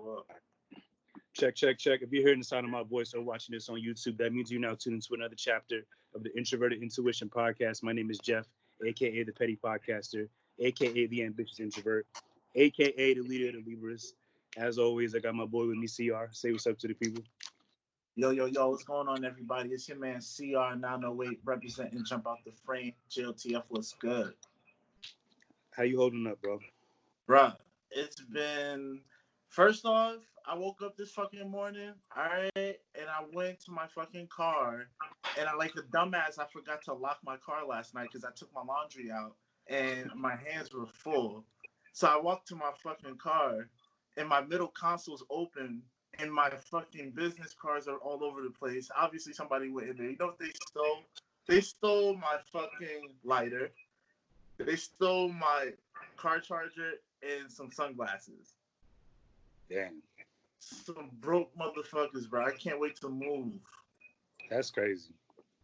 and follow up. Check, check, check. If you're hearing the sound of my voice or watching this on YouTube, that means you're now tuned into another chapter of the Introverted Intuition Podcast. My name is Jeff, aka the Petty Podcaster, aka the Ambitious Introvert, aka the leader of the Libras. As always, I got my boy with me, CR. Say what's up to the people. Yo, yo, yo, what's going on, everybody? It's your man CR908 representing Jump Out the Frame. JLTF, what's good? How you holding up, bro? Bruh, it's been first off, I woke up this fucking morning, all right, and I went to my fucking car, and I like a dumbass, I forgot to lock my car last night because I took my laundry out and my hands were full. So I walked to my fucking car, and my middle console's open, and my fucking business cards are all over the place. Obviously, somebody went in there. You know what they stole? They stole my fucking lighter. They stole my car charger and some sunglasses. Damn, Some broke motherfuckers, bro. I can't wait to move. that's crazy.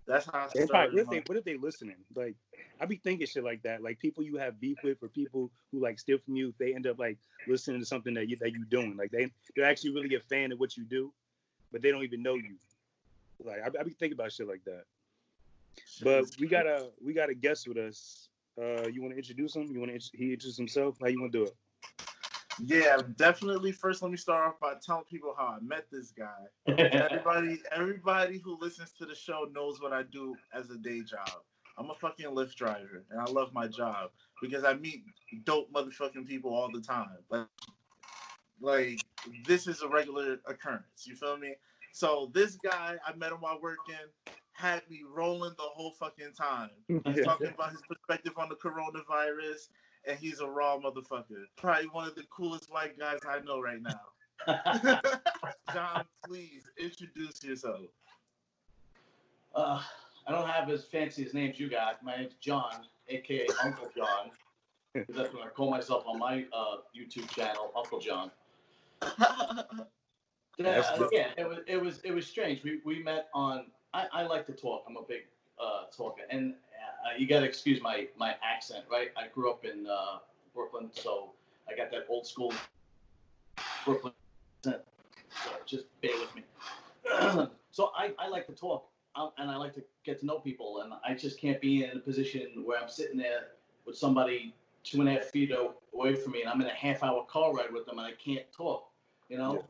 That's how I They probably, started. what, if they, what if they listening? Like, I be thinking shit like that. Like people you have beef with, or people who like steal from you, they end up like listening to something that you that you doing. Like they they're actually really a fan of what you do, but they don't even know you. Like I, I be thinking about shit like that. But we got a we got a guest with us. Uh, you want to introduce him? You want to he introduce himself? How you want to do it? Yeah, definitely. First, let me start off by telling people how I met this guy. Everybody, everybody who listens to the show knows what I do as a day job. I'm a fucking Lyft driver, and I love my job because I meet dope motherfucking people all the time. Like, like this is a regular occurrence. You feel me? So this guy, I met him while working, had me rolling the whole fucking time. He's talking about his perspective on the coronavirus, and he's a raw motherfucker. Probably one of the coolest white guys I know right now. John, please introduce yourself. Uh, I don't have as fancy as names you got. My name's John, aka Uncle John. That's what I call myself on my uh, YouTube channel, Uncle John. Yeah, yeah, it was it was it was strange. We we met on. I, I like to talk. I'm a big uh, talker, and you got to excuse my my accent, right? I grew up in uh, Brooklyn, so I got that old school Brooklyn accent. So just bear with me. so I, I like to talk, um, and I like to get to know people, and I just can't be in a position where I'm sitting there with somebody two and a half feet away from me, and I'm in a half hour car ride with them, and I can't talk, you know. Yeah.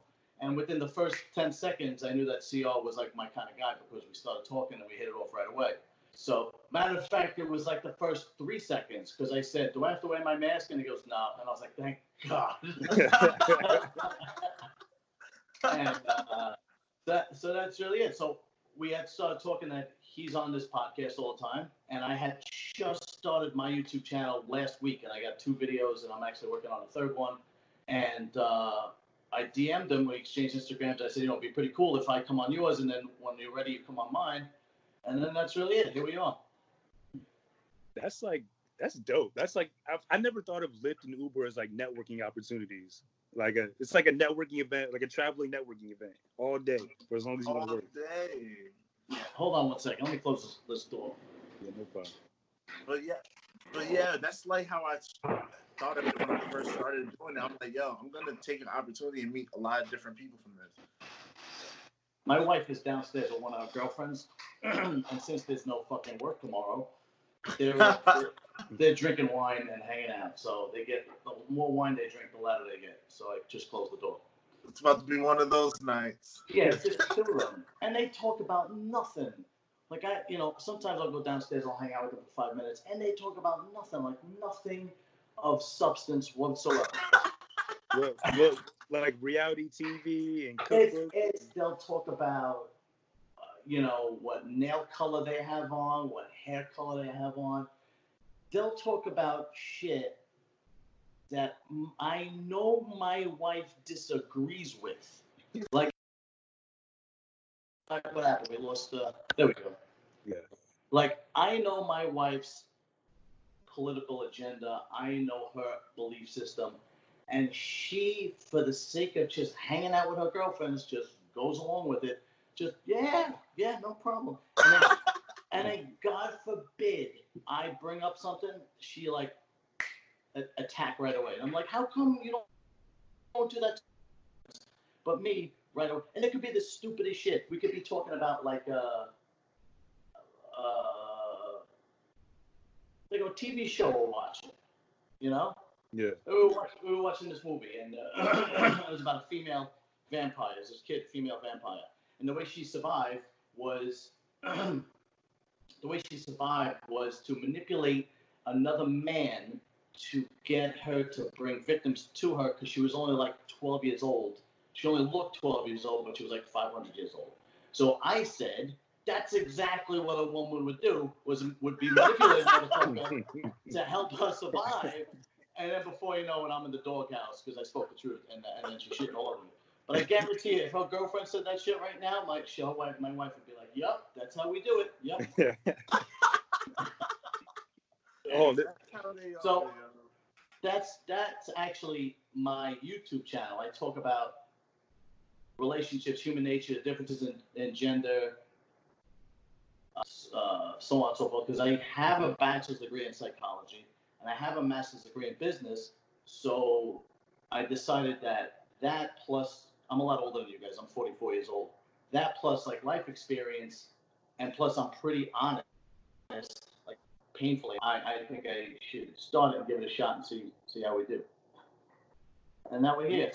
And within the first 10 seconds, I knew that CR was like my kind of guy because we started talking and we hit it off right away. So, matter of fact, it was like the first three seconds because I said, Do I have to wear my mask? And he goes, No. And I was like, Thank God. and uh, that, so that's really it. So, we had started talking that he's on this podcast all the time. And I had just started my YouTube channel last week and I got two videos and I'm actually working on a third one. And, uh, I DM'd him. We exchanged Instagrams. I said, you know, it'd be pretty cool if I come on yours, and then when you're ready, you come on mine. And then that's really it. Here we are. That's like that's dope. That's like I've, I never thought of Lyft and Uber as like networking opportunities. Like a it's like a networking event, like a traveling networking event all day for as long as you want to work. day. Yeah, hold on one second. Let me close this, this door. Yeah, no problem. But yeah, but yeah, that's like how I thought of it when I first started doing it. I'm like, yo, I'm gonna take an opportunity and meet a lot of different people from this. My wife is downstairs with one of our girlfriends, and since there's no fucking work tomorrow, they're, they're they're drinking wine and hanging out. So they get the more wine they drink, the louder they get. So I just close the door. It's about to be one of those nights. Yeah, it's just two of them, and they talk about nothing. Like I, you know, sometimes I'll go downstairs, I'll hang out with them for five minutes, and they talk about nothing, like nothing of substance whatsoever. What, what, like reality TV and It's, cookbooks. it's they'll talk about, uh, you know, what nail color they have on, what hair color they have on. They'll talk about shit that I know my wife disagrees with. Like, like what happened? We lost. Uh, there we go. Yeah. Like I know my wife's political agenda. I know her belief system, and she, for the sake of just hanging out with her girlfriends, just goes along with it. Just yeah, yeah, no problem. And then, and then God forbid I bring up something, she like a- attack right away. And I'm like, how come you don't, don't do that? But me, right away, and it could be the stupidest shit. We could be talking about like uh, uh, like a TV show we're watching, you know? Yeah. We were, watching, we were watching this movie, and uh, it was about a female vampire. This kid, female vampire, and the way she survived was the way she survived was to manipulate another man to get her to bring victims to her because she was only like 12 years old. She only looked 12 years old, but she was like 500 years old. So I said, that's exactly what a woman would do was would be manipulated to help her survive. And then before you know it, I'm in the doghouse because I spoke the truth, and, and then she's shitting all over me. But I guarantee you, if her girlfriend said that shit right now, my she, her wife, my wife would be like, "Yep, that's how we do it. Yep." oh, th- That's how they So- That's that's actually my YouTube channel. I talk about relationships, human nature, differences in, in gender, uh, uh, so on and so forth. Because I have a bachelor's degree in psychology and I have a master's degree in business. So I decided that that plus I'm a lot older than you guys. I'm 44 years old. That plus like life experience, and plus I'm pretty honest. Like painfully, I, I think I should start it and give it a shot and see see how we do. And that we're here.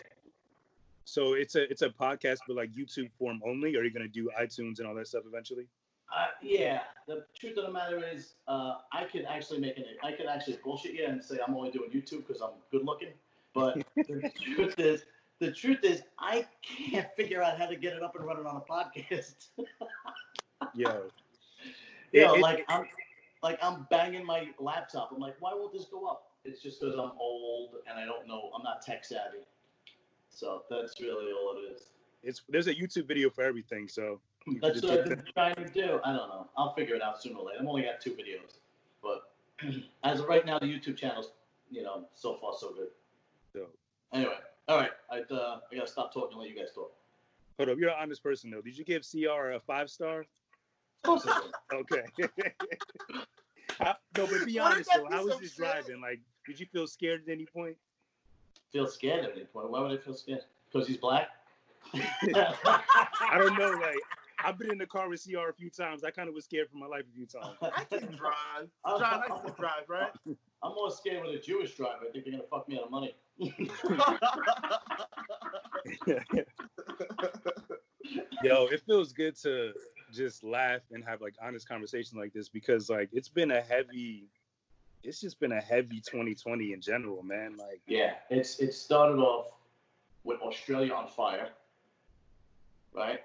so it's a it's a podcast, but like YouTube form only. Are you gonna do iTunes and all that stuff eventually? Uh, yeah, the truth of the matter is, uh, I could actually make it. I could actually bullshit you and say I'm only doing YouTube because I'm good looking. But the truth is, the truth is, I can't figure out how to get it up and running on a podcast. Yeah. you know, it- like I'm, like I'm banging my laptop. I'm like, why won't this go up? It's just because I'm old and I don't know. I'm not tech savvy. So that's really all it is. It's there's a YouTube video for everything. So you That's what I've been trying to do. I don't know. I'll figure it out sooner or later. I've only got two videos, but as of right now, the YouTube channel's, you know, so far so good. So Anyway, all right. I uh, I gotta stop talking let you guys talk. hold up, you're an honest person though. Did you give CR a five star? Course I. Okay. No, but be honest though. How was so this sad? driving? Like, did you feel scared at any point? Feel scared at any point? Why would I feel scared? Because he's black. I don't know. Like, I've been in the car with CR a few times. I kind of was scared for my life a few times. I can drive. John, I can drive, right? I'm more scared with a Jewish driver. I think they're gonna fuck me out of money. Yo, it feels good to just laugh and have like honest conversation like this because like it's been a heavy it's just been a heavy 2020 in general, man. Like Yeah, it's it started off with Australia on fire, right?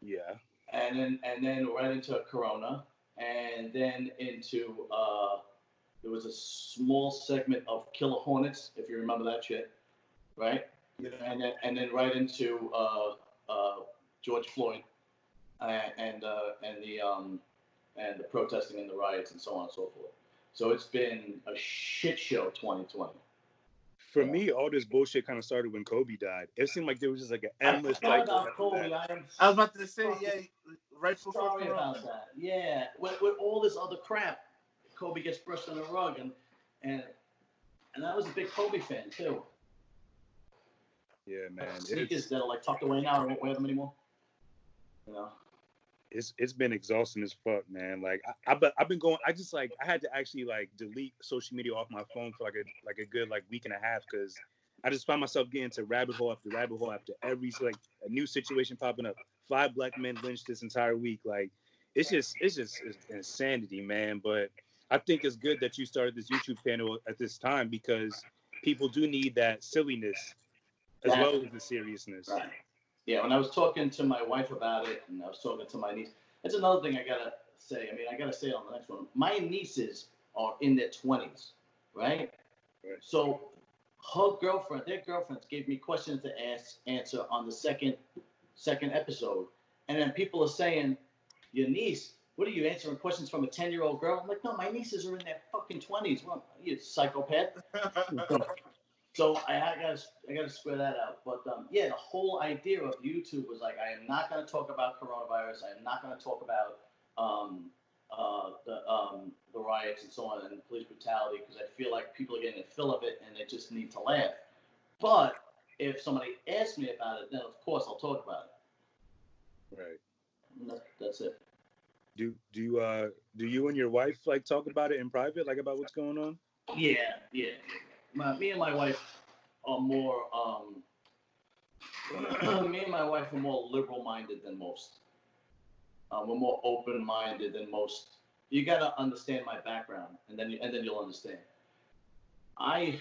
yeah. And then and then right into Corona, and then into uh, there was a small segment of Killer Hornets, if you remember that shit, right? Yeah. And then and then right into uh, uh, George Floyd, and and, uh, and the um, and the protesting and the riots and so on and so forth. So it's been a shit show 2020. For me, all this bullshit kind of started when Kobe died. It seemed like there was just like an endless I cycle. about Kobe. that. I I was about to say, yeah, right before sorry Corona. about that. Yeah, with, with all this other crap, Kobe gets brushed on the rug, and and and I was a big Kobe fan too. Yeah, man. Sneakers It's, that are like tucked away now, I won't wear them anymore. You know. It's it's been exhausting as fuck, man. Like I, I but I've been going. I just like I had to actually like delete social media off my phone for like a like a good like week and a half because I just find myself getting to rabbit hole after rabbit hole after every like a new situation popping up. Five black men lynched this entire week. Like it's just it's just it's insanity, man. But I think it's good that you started this YouTube channel at this time because people do need that silliness as well as the seriousness. Right. Yeah, when I was talking to my wife about it, and I was talking to my niece, that's another thing I gotta say. I mean, I gotta say on the next one. My nieces are in their twenties, right? Right. So her girlfriend, their girlfriends, gave me questions to ask, answer on the second, second episode, and then people are saying, "Your niece, what are you answering questions from a ten-year-old girl?" I'm like, "No, my nieces are in their fucking twenties. What, you psychopath?" So I, I gotta I gotta square that out. But um, yeah, the whole idea of YouTube was like I am not gonna talk about coronavirus. I am not gonna talk about um, uh, the um, the riots and so on and police brutality because I feel like people are getting a fill of it and they just need to laugh. But if somebody asks me about it, then of course I'll talk about it. Right. That's, that's it. Do do you uh do you and your wife like talk about it in private, like about what's going on? Yeah, yeah. My, me and my wife are more. Um, me and my wife are more liberal-minded than most. Um, we're more open-minded than most. You gotta understand my background, and then you, and then you'll understand. I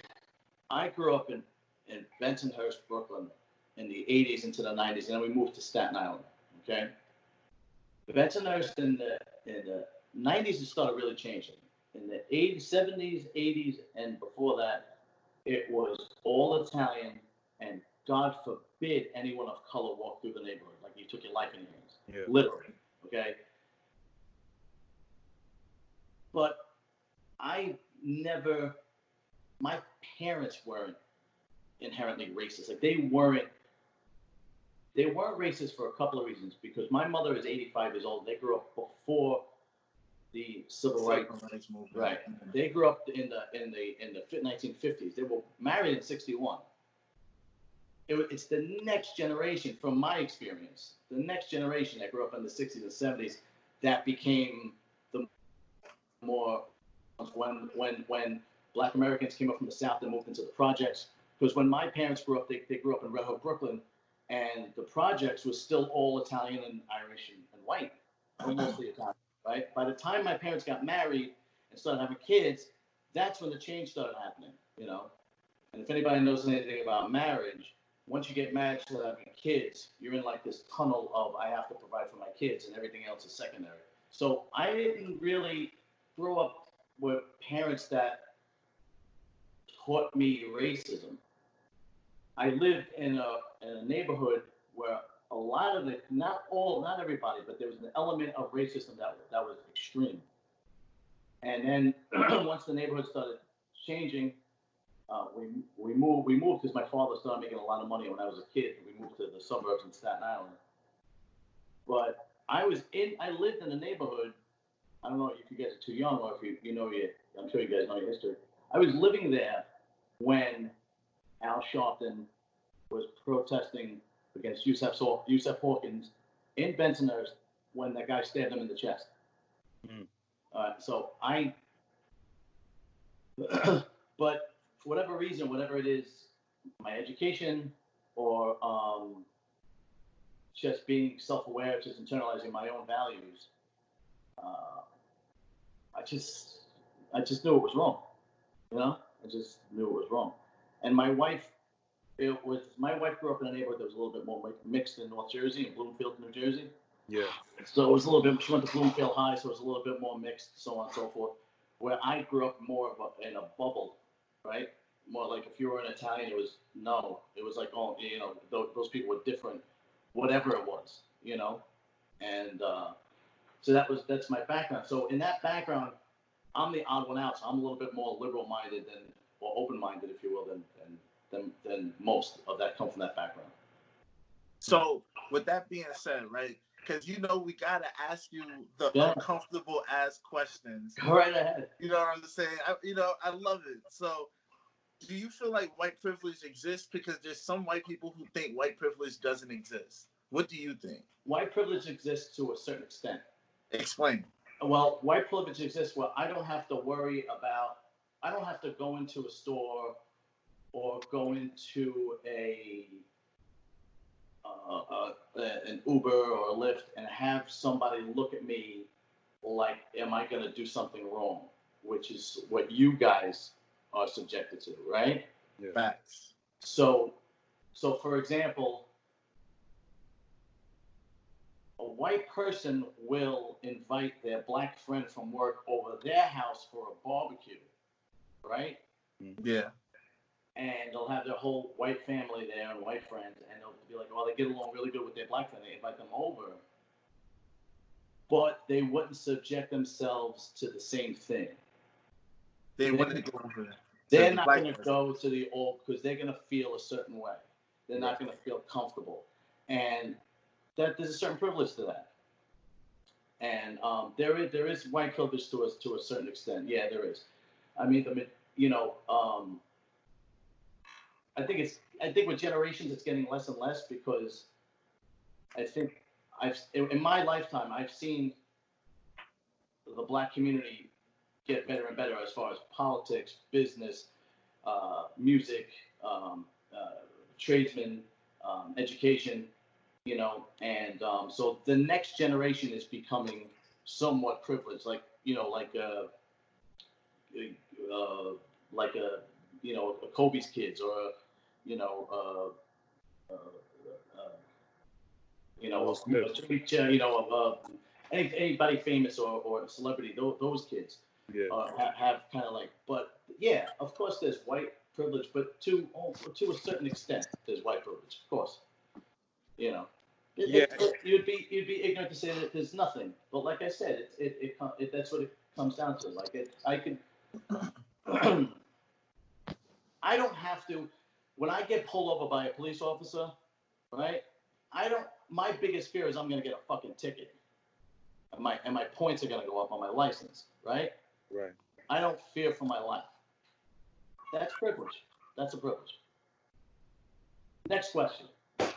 I grew up in in Bensonhurst, Brooklyn, in the 80s into the 90s, and then we moved to Staten Island. Okay. Bensonhurst in the in the 90s it started really changing. In the 80s, 70s, 80s, and before that, it was all Italian, and God forbid anyone of color walked through the neighborhood like you took your life in your hands, Yeah. literally. Okay. But I never, my parents weren't inherently racist. Like they weren't, they weren't racist for a couple of reasons. Because my mother is 85 years old. They grew up before the civil rights movement. Right. They grew up in the in the in the 1950s. They were married in 61. It, it's the next generation, from my experience, the next generation that grew up in the 60s and 70s that became the more when when when Black Americans came up from the South and moved into the projects. Because when my parents grew up, they, they grew up in Red Hook, Brooklyn, and the projects was still all Italian and Irish and, and white, mostly Italian right? By the time my parents got married and started having kids, that's when the change started happening, you know. And if anybody knows anything about marriage, once you get married, start having kids, you're in like this tunnel of I have to provide for my kids, and everything else is secondary. So I didn't really grow up with parents that taught me racism. I lived in a, in a neighborhood where a lot of it, not all, not everybody, but there was an element of racism that that was extreme. And then once the neighborhood started changing, uh, we we moved we moved because my father started making a lot of money when I was a kid. We moved to the suburbs in Staten Island. But I was in I lived in a neighborhood. I don't know if you guys are too young or if you you know your I'm sure you guys know your history. I was living there when Al Sharpton was protesting against Yusef, Yusuf Hawkins in Bensonhurst when that guy stabbed him in the chest. Mm. Uh, so I, but for whatever reason, whatever it is, my education or um, just being self-aware, just internalizing my own values, uh, I just, I just knew it was wrong. You know, I just knew it was wrong. And my wife it was my wife grew up in a neighborhood that was a little bit more mixed in North Jersey, in Bloomfield, New Jersey. Yeah. So it was a little bit. She went to Bloomfield High, so it was a little bit more mixed, so on and so forth. Where I grew up more of a, in a bubble, right? More like if you were an Italian, it was no. It was like oh, you know, those, those people were different, whatever it was, you know. And uh, so that was that's my background. So in that background, I'm the odd one out. So I'm a little bit more liberal-minded than or open-minded, if you will, than than than, than most of that come from that background. So, with that being said, right? Because you know we gotta ask you the Yeah. uncomfortable ass questions. Go right ahead. You know what I'm saying? I, you know, I love it. So, do you feel like white privilege exists? Because there's some white people who think white privilege doesn't exist. What do you think? White privilege exists to a certain extent. Explain. Well, white privilege exists where I don't have to worry about, I don't have to go into a store or go into a, uh, uh, an Uber or a Lyft and have somebody look at me like, am I going to do something wrong? Which is what you guys are subjected to, right? Yeah. Facts. So, so for example, a white person will invite their black friend from work over their house for a barbecue, right? Yeah. And they'll have their whole white family there and white friends, and they'll be like, well, they get along really good with their black friend." They invite them over, but they wouldn't subject themselves to the same thing. They wouldn't go over there. They're not going to go to the old because they're going to feel a certain way. They're not going to feel comfortable, and that there's a certain privilege to that. and um, there is there is white privilege to us to a certain extent. Yeah, there is. I mean, the you know, um, I think it's I think with generations it's getting less and less because I think I've in my lifetime I've seen the black community get better and better as far as politics, business, uh, music, um, uh, tradesmen, um, education, you know, and um, so the next generation is becoming somewhat privileged, like you know, like uh, uh like a you know a Kobe's kids or a, you know uh, uh, uh you know a, a, you know uh, any, anybody famous or, or celebrity those, those kids yeah. uh, have, have kind of like but yeah of course there's white privilege but to oh, to a certain extent there's white privilege of course you know it, yeah. It, it, you'd be you'd be ignorant to say that there's nothing but like I said it it, it, it that's what it comes down to like it I could I don't have to when I get pulled over by a police officer right I don't my biggest fear is I'm gonna get a fucking ticket and my and my points are gonna go up on my license right Right. I don't fear for my life. That's privilege. That's a privilege. Next question.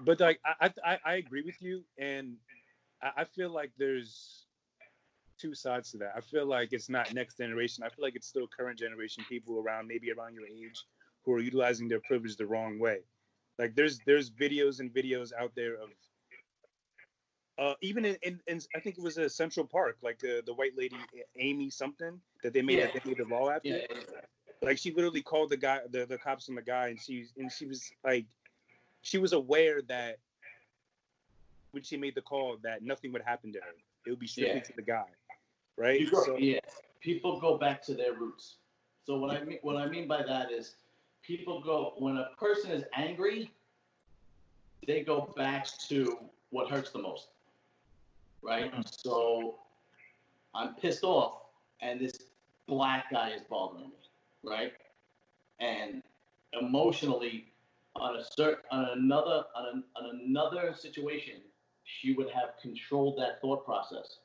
but like I, I I agree with you, and I, I feel like there's two sides to that. I feel like it's not next generation. I feel like it's still current generation people around maybe around your age who are utilizing their privilege the wrong way. Like there's there's videos and videos out there of uh, even in, in, in, I think it was a Central Park, like the the white lady Amy something that they made yeah. that they made the law after. Yeah, yeah, like she literally called the guy, the, the cops on the guy, and she and she was like, she was aware that when she made the call that nothing would happen to her. It would be strictly to the guy, right? Go, so, yeah, people go back to their roots. So what I mean what I mean by that is people go when a person is angry, they go back to what hurts the most right? Mm-hmm. So I'm pissed off, and this black guy is bothering me, right? And emotionally, on a certain, on another, on, a, on another situation, she would have controlled that thought process,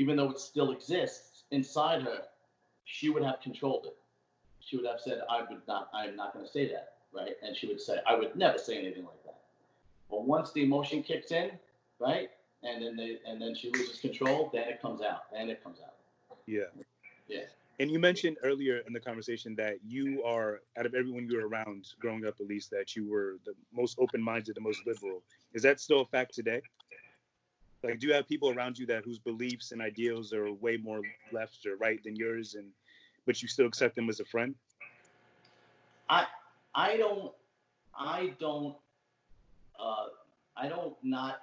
even though it still exists inside her. She would have controlled it. She would have said, "I would not. I'm not going to say that." Right? And she would say, "I would never say anything like that." But once the emotion kicks in, right? and then they and then she loses control, then it comes out. Then it comes out. Yeah. Yeah. And you mentioned earlier in the conversation that you are, out of everyone you were around growing up, at least, that you were the most open-minded, the most liberal. Is that still a fact today? Like, do you have people around you that whose beliefs and ideals are way more left or right than yours, and but you still accept them as a friend? I I don't I don't uh, I don't not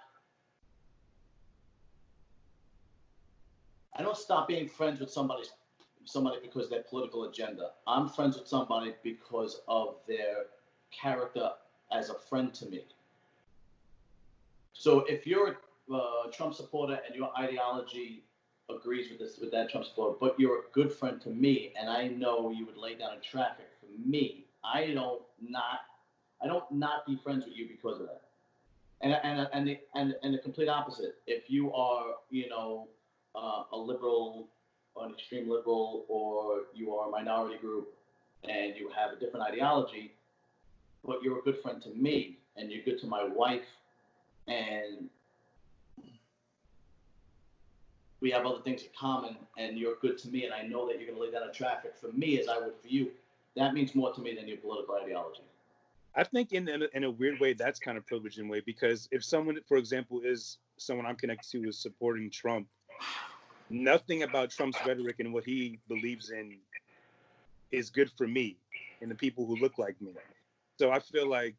I don't stop being friends with somebody somebody because their political agenda. I'm friends with somebody because of their character as a friend to me. So if you're uh, Trump supporter and your ideology agrees with this with that Trump supporter, but you're a good friend to me, and I know you would lay down in traffic for me, I don't not I don't not be friends with you because of that. And and and the and, and the complete opposite. If you are, you know, uh, a liberal, or an extreme liberal, or you are a minority group and you have a different ideology, but you're a good friend to me and you're good to my wife and we have other things in common and you're good to me and I know that you're going to lay down in traffic for me as I would for you, that means more to me than your political ideology. I think in, in a, in, a, weird way that's kind of privileged in a way because if someone, for example, is someone I'm connected to is supporting Trump, nothing about Trump's rhetoric and what he believes in is good for me and the people who look like me. So I feel like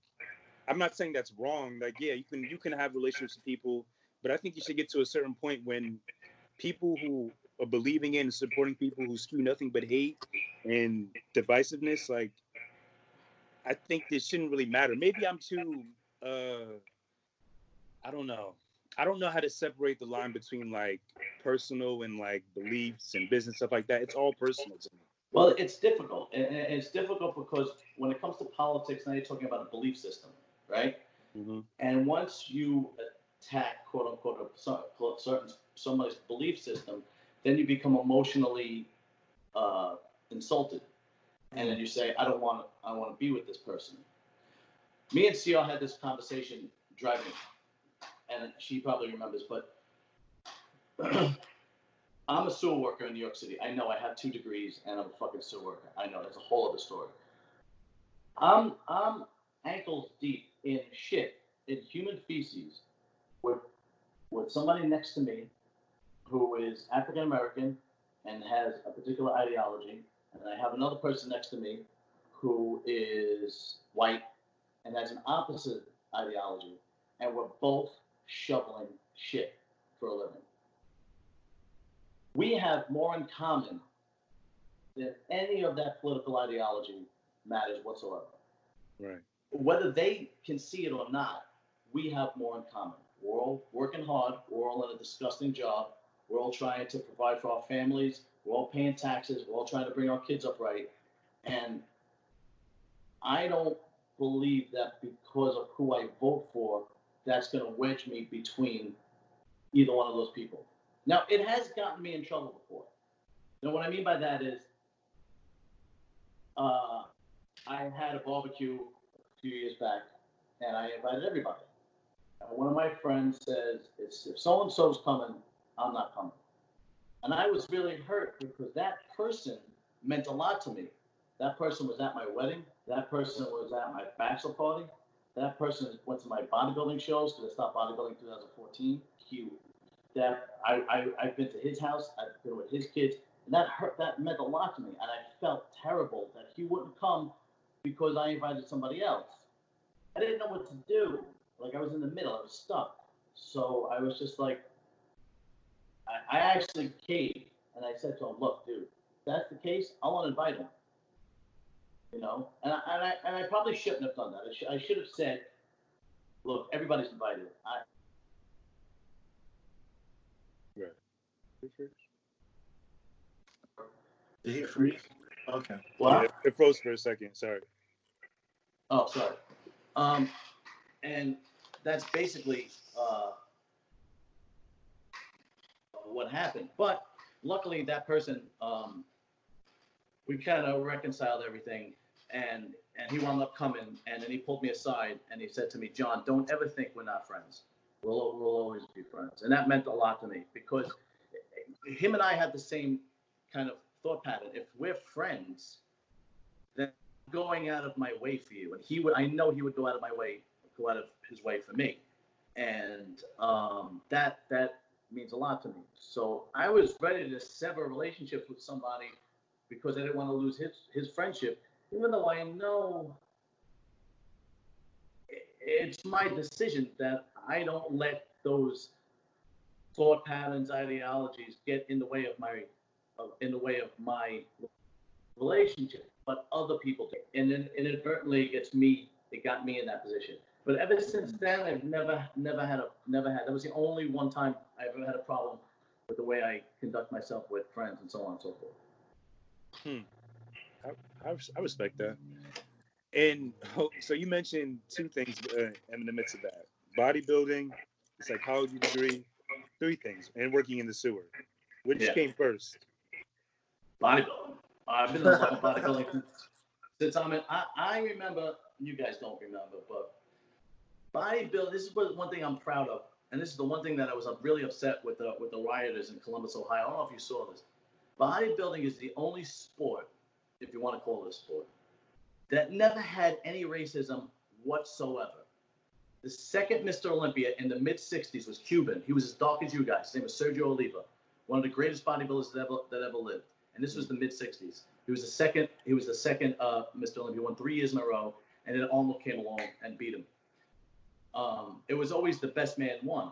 I'm not saying that's wrong. Like, yeah, you can you can have relationships with people, but I think you should get to a certain point when people who are believing in and supporting people who spew nothing but hate and divisiveness, like I think this shouldn't really matter. Maybe I'm too uh I don't know. I don't know how to separate the line between like personal and like beliefs and business stuff like that. It's all personal to me. Well, it's difficult, and it's difficult because when it comes to politics, now you're talking about a belief system, right? Mm-hmm. And once you attack, quote unquote, a cer- certain somebody's belief system, then you become emotionally uh, insulted, and then you say, "I don't want, I want to be with this person." Me and CR had this conversation driving, and she probably remembers, but I'm a sewer worker in New York City. I know I have two degrees, and I'm a fucking sewer worker. I know that's a whole other story. I'm I'm ankles deep in shit in human feces with with somebody next to me who is African American and has a particular ideology, and I have another person next to me who is white and has an opposite ideology, and we're both shoveling shit for a living. We have more in common than any of that political ideology matters whatsoever. Right. Whether they can see it or not, we have more in common. We're all working hard. We're all in a disgusting job. We're all trying to provide for our families. We're all paying taxes. We're all trying to bring our kids up right. And I don't believe that because of who I vote for, that's going to wedge me between either one of those people. Now, it has gotten me in trouble before. Know what I mean by that is, uh, I had a barbecue a few years back, and I invited everybody. One of my friends says, if so and so's coming, I'm not coming." And I was really hurt because that person meant a lot to me. That person was at my wedding. That person was at my bachelor party. That person went to my bodybuilding shows because I stopped bodybuilding in 2014. He, that I, I I've been to his house. I've been with his kids, and that hurt. That meant a lot to me, and I felt terrible that he wouldn't come because I invited somebody else. I didn't know what to do. Like I was in the middle. I was stuck. So I was just like, I, I actually caved and I said to him, "Look, dude, if that's the case, I want to invite him." You know, and I, and I and I probably shouldn't have done that. I, sh- I should have said, "Look, everybody's invited." I, Did he freeze? Okay. well, Yeah, it froze for a second. Sorry. Oh, sorry. Um, and that's basically uh, what happened. But luckily, that person, um, we kind of reconciled everything, and and he wound up coming, and then he pulled me aside and he said to me, John, don't ever think we're not friends. We'll we'll always be friends, and that meant a lot to me because him and I had the same kind of thought pattern. If we're friends, then going out of my way for you, and he would. I know he would go out of my way, go out of his way for me, and um, that that means a lot to me. So I was ready to sever relationships with somebody because I didn't want to lose his his friendship, even though I know it's my decision that I don't let those thought patterns, ideologies get in the way of my in the way of my relationship, but other people do. And then inadvertently it gets me, it got me in that position. But ever since then, I've never, never had a, never had. That was the only one time I ever had a problem with the way I conduct myself with friends and so on and so forth. Hmm. I, res- I respect that. And so you mentioned two things uh, in the midst of that: bodybuilding, psychology degree, three things, and working in the sewer. Which Yeah. came first? Bodybuilding. I've been in bodybuilding since, since I'm in. I, I remember. You guys don't remember, but bodybuilding. This is one thing I'm proud of, and this is the one thing that I was uh, really upset with the with the rioters in Columbus, Ohio. I don't know if you saw this. Bodybuilding is the only sport, if you want to call it a sport, that never had any racism whatsoever. The second Mr. Olympia in the mid 60s was Cuban. He was as dark as you guys. His name was Sergio Oliva, one of the greatest bodybuilders that ever, that ever lived. And this was the mid 60s. He was the second. He was the second uh, Mr. Olympia. Won three years in a row, and then Arnold came along and beat him. It was always the best man won.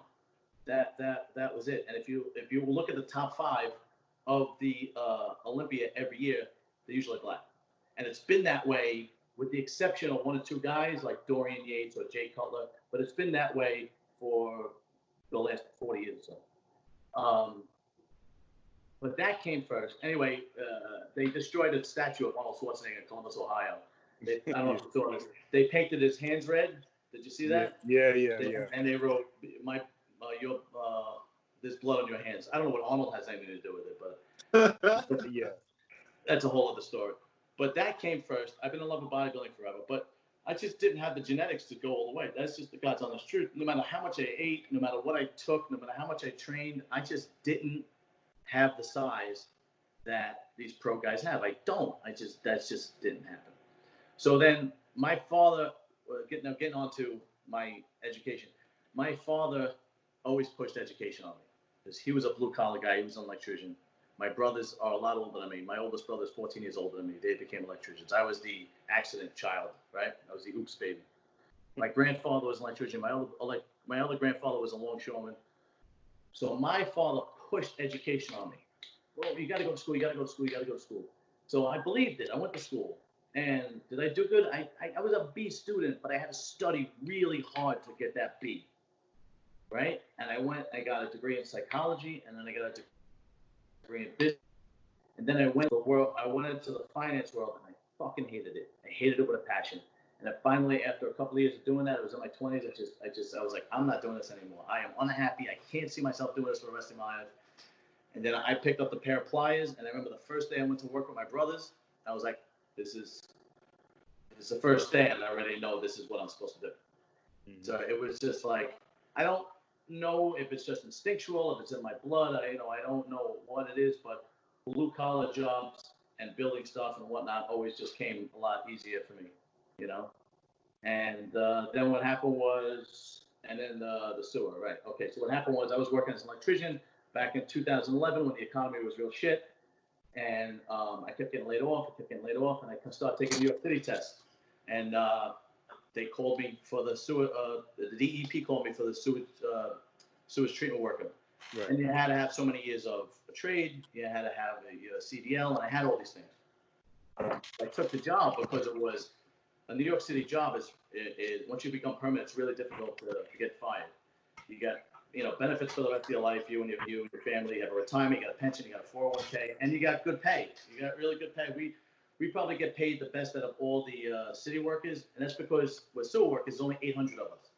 That that that was it. And if you if you look at the top five of the uh, Olympia every year, they're usually black. And it's been that way with the exception of one or two guys like Dorian Yates or Jay Cutler, but it's been that way for the last 40 years or so. Um, but that came first. Anyway, uh, they destroyed a statue of Arnold Schwarzenegger in Columbus, Ohio. They, I don't know if you saw this. They painted his hands red. Did you see that? Yeah, yeah, They- yeah. And they wrote, "My uh, your uh, there's blood on your hands. I don't know what Arnold has anything to do with it, but yeah. that's a whole other story. But that came first. I've been in love with bodybuilding forever, but I just didn't have the genetics to go all the way. That's just the God's honest truth. No matter how much I ate, no matter what I took, no matter how much I trained, I just didn't have the size that these pro guys have. I don't. I just that just didn't happen. So then my father, uh, getting now getting on to my education. My father always pushed education on me because he was a blue collar guy. He was an electrician. My brothers are a lot older than me. My oldest brother is 14 years older than me. They became electricians. I was the accident child, right? I was the oops baby. My grandfather was an electrician. My other, my other grandfather was a longshoreman. So my father pushed education on me. Well, you got to go to school. You got to go to school. You got to go to school. So I believed it. I went to school. And did I do good? I, I, I was a B student, but I had to study really hard to get that B. Right? And I went, I got a degree in psychology, and then I got a degree in business. And then I went to the world, I went into the finance world, and I fucking hated it. I hated it with a passion. And then finally, after a couple of years of doing that, it was in my 20s. I just, I just, I was like, I'm not doing this anymore. I am unhappy. I can't see myself doing this for the rest of my life. And then I picked up the pair of pliers, and I remember the first day I went to work with my brothers. I was like, this is, this is the first day, and I already know this is what I'm supposed to do. Mhm. So it was just like, I don't know if it's just instinctual, if it's in my blood. I, you know, I don't know what it is, but blue collar jobs and building stuff and whatnot always just came a lot easier for me, you know. And uh, then what happened was, and then the, the sewer, right? Okay, so what happened was I was working as an electrician back in 2011 when the economy was real shit, and um, I kept getting laid off, I kept getting laid off, and I started taking New York City tests, and uh, they called me for the sewer, uh, the DEP called me for the sewage, uh, sewage treatment worker. Right. And you had to have so many years of a trade, you had to have a, CDL, and I had all these things. I took the job because it was a New York City job is, is once you become permanent, it's really difficult to, to get fired. You got you know benefits for the rest of your life. You and your you and your family you have a retirement, you got a pension, you got a 401k, and you got good pay. You got really good pay. We we probably get paid the best out of all the uh, city workers, and that's because with sewer workers, there's only 800 of us,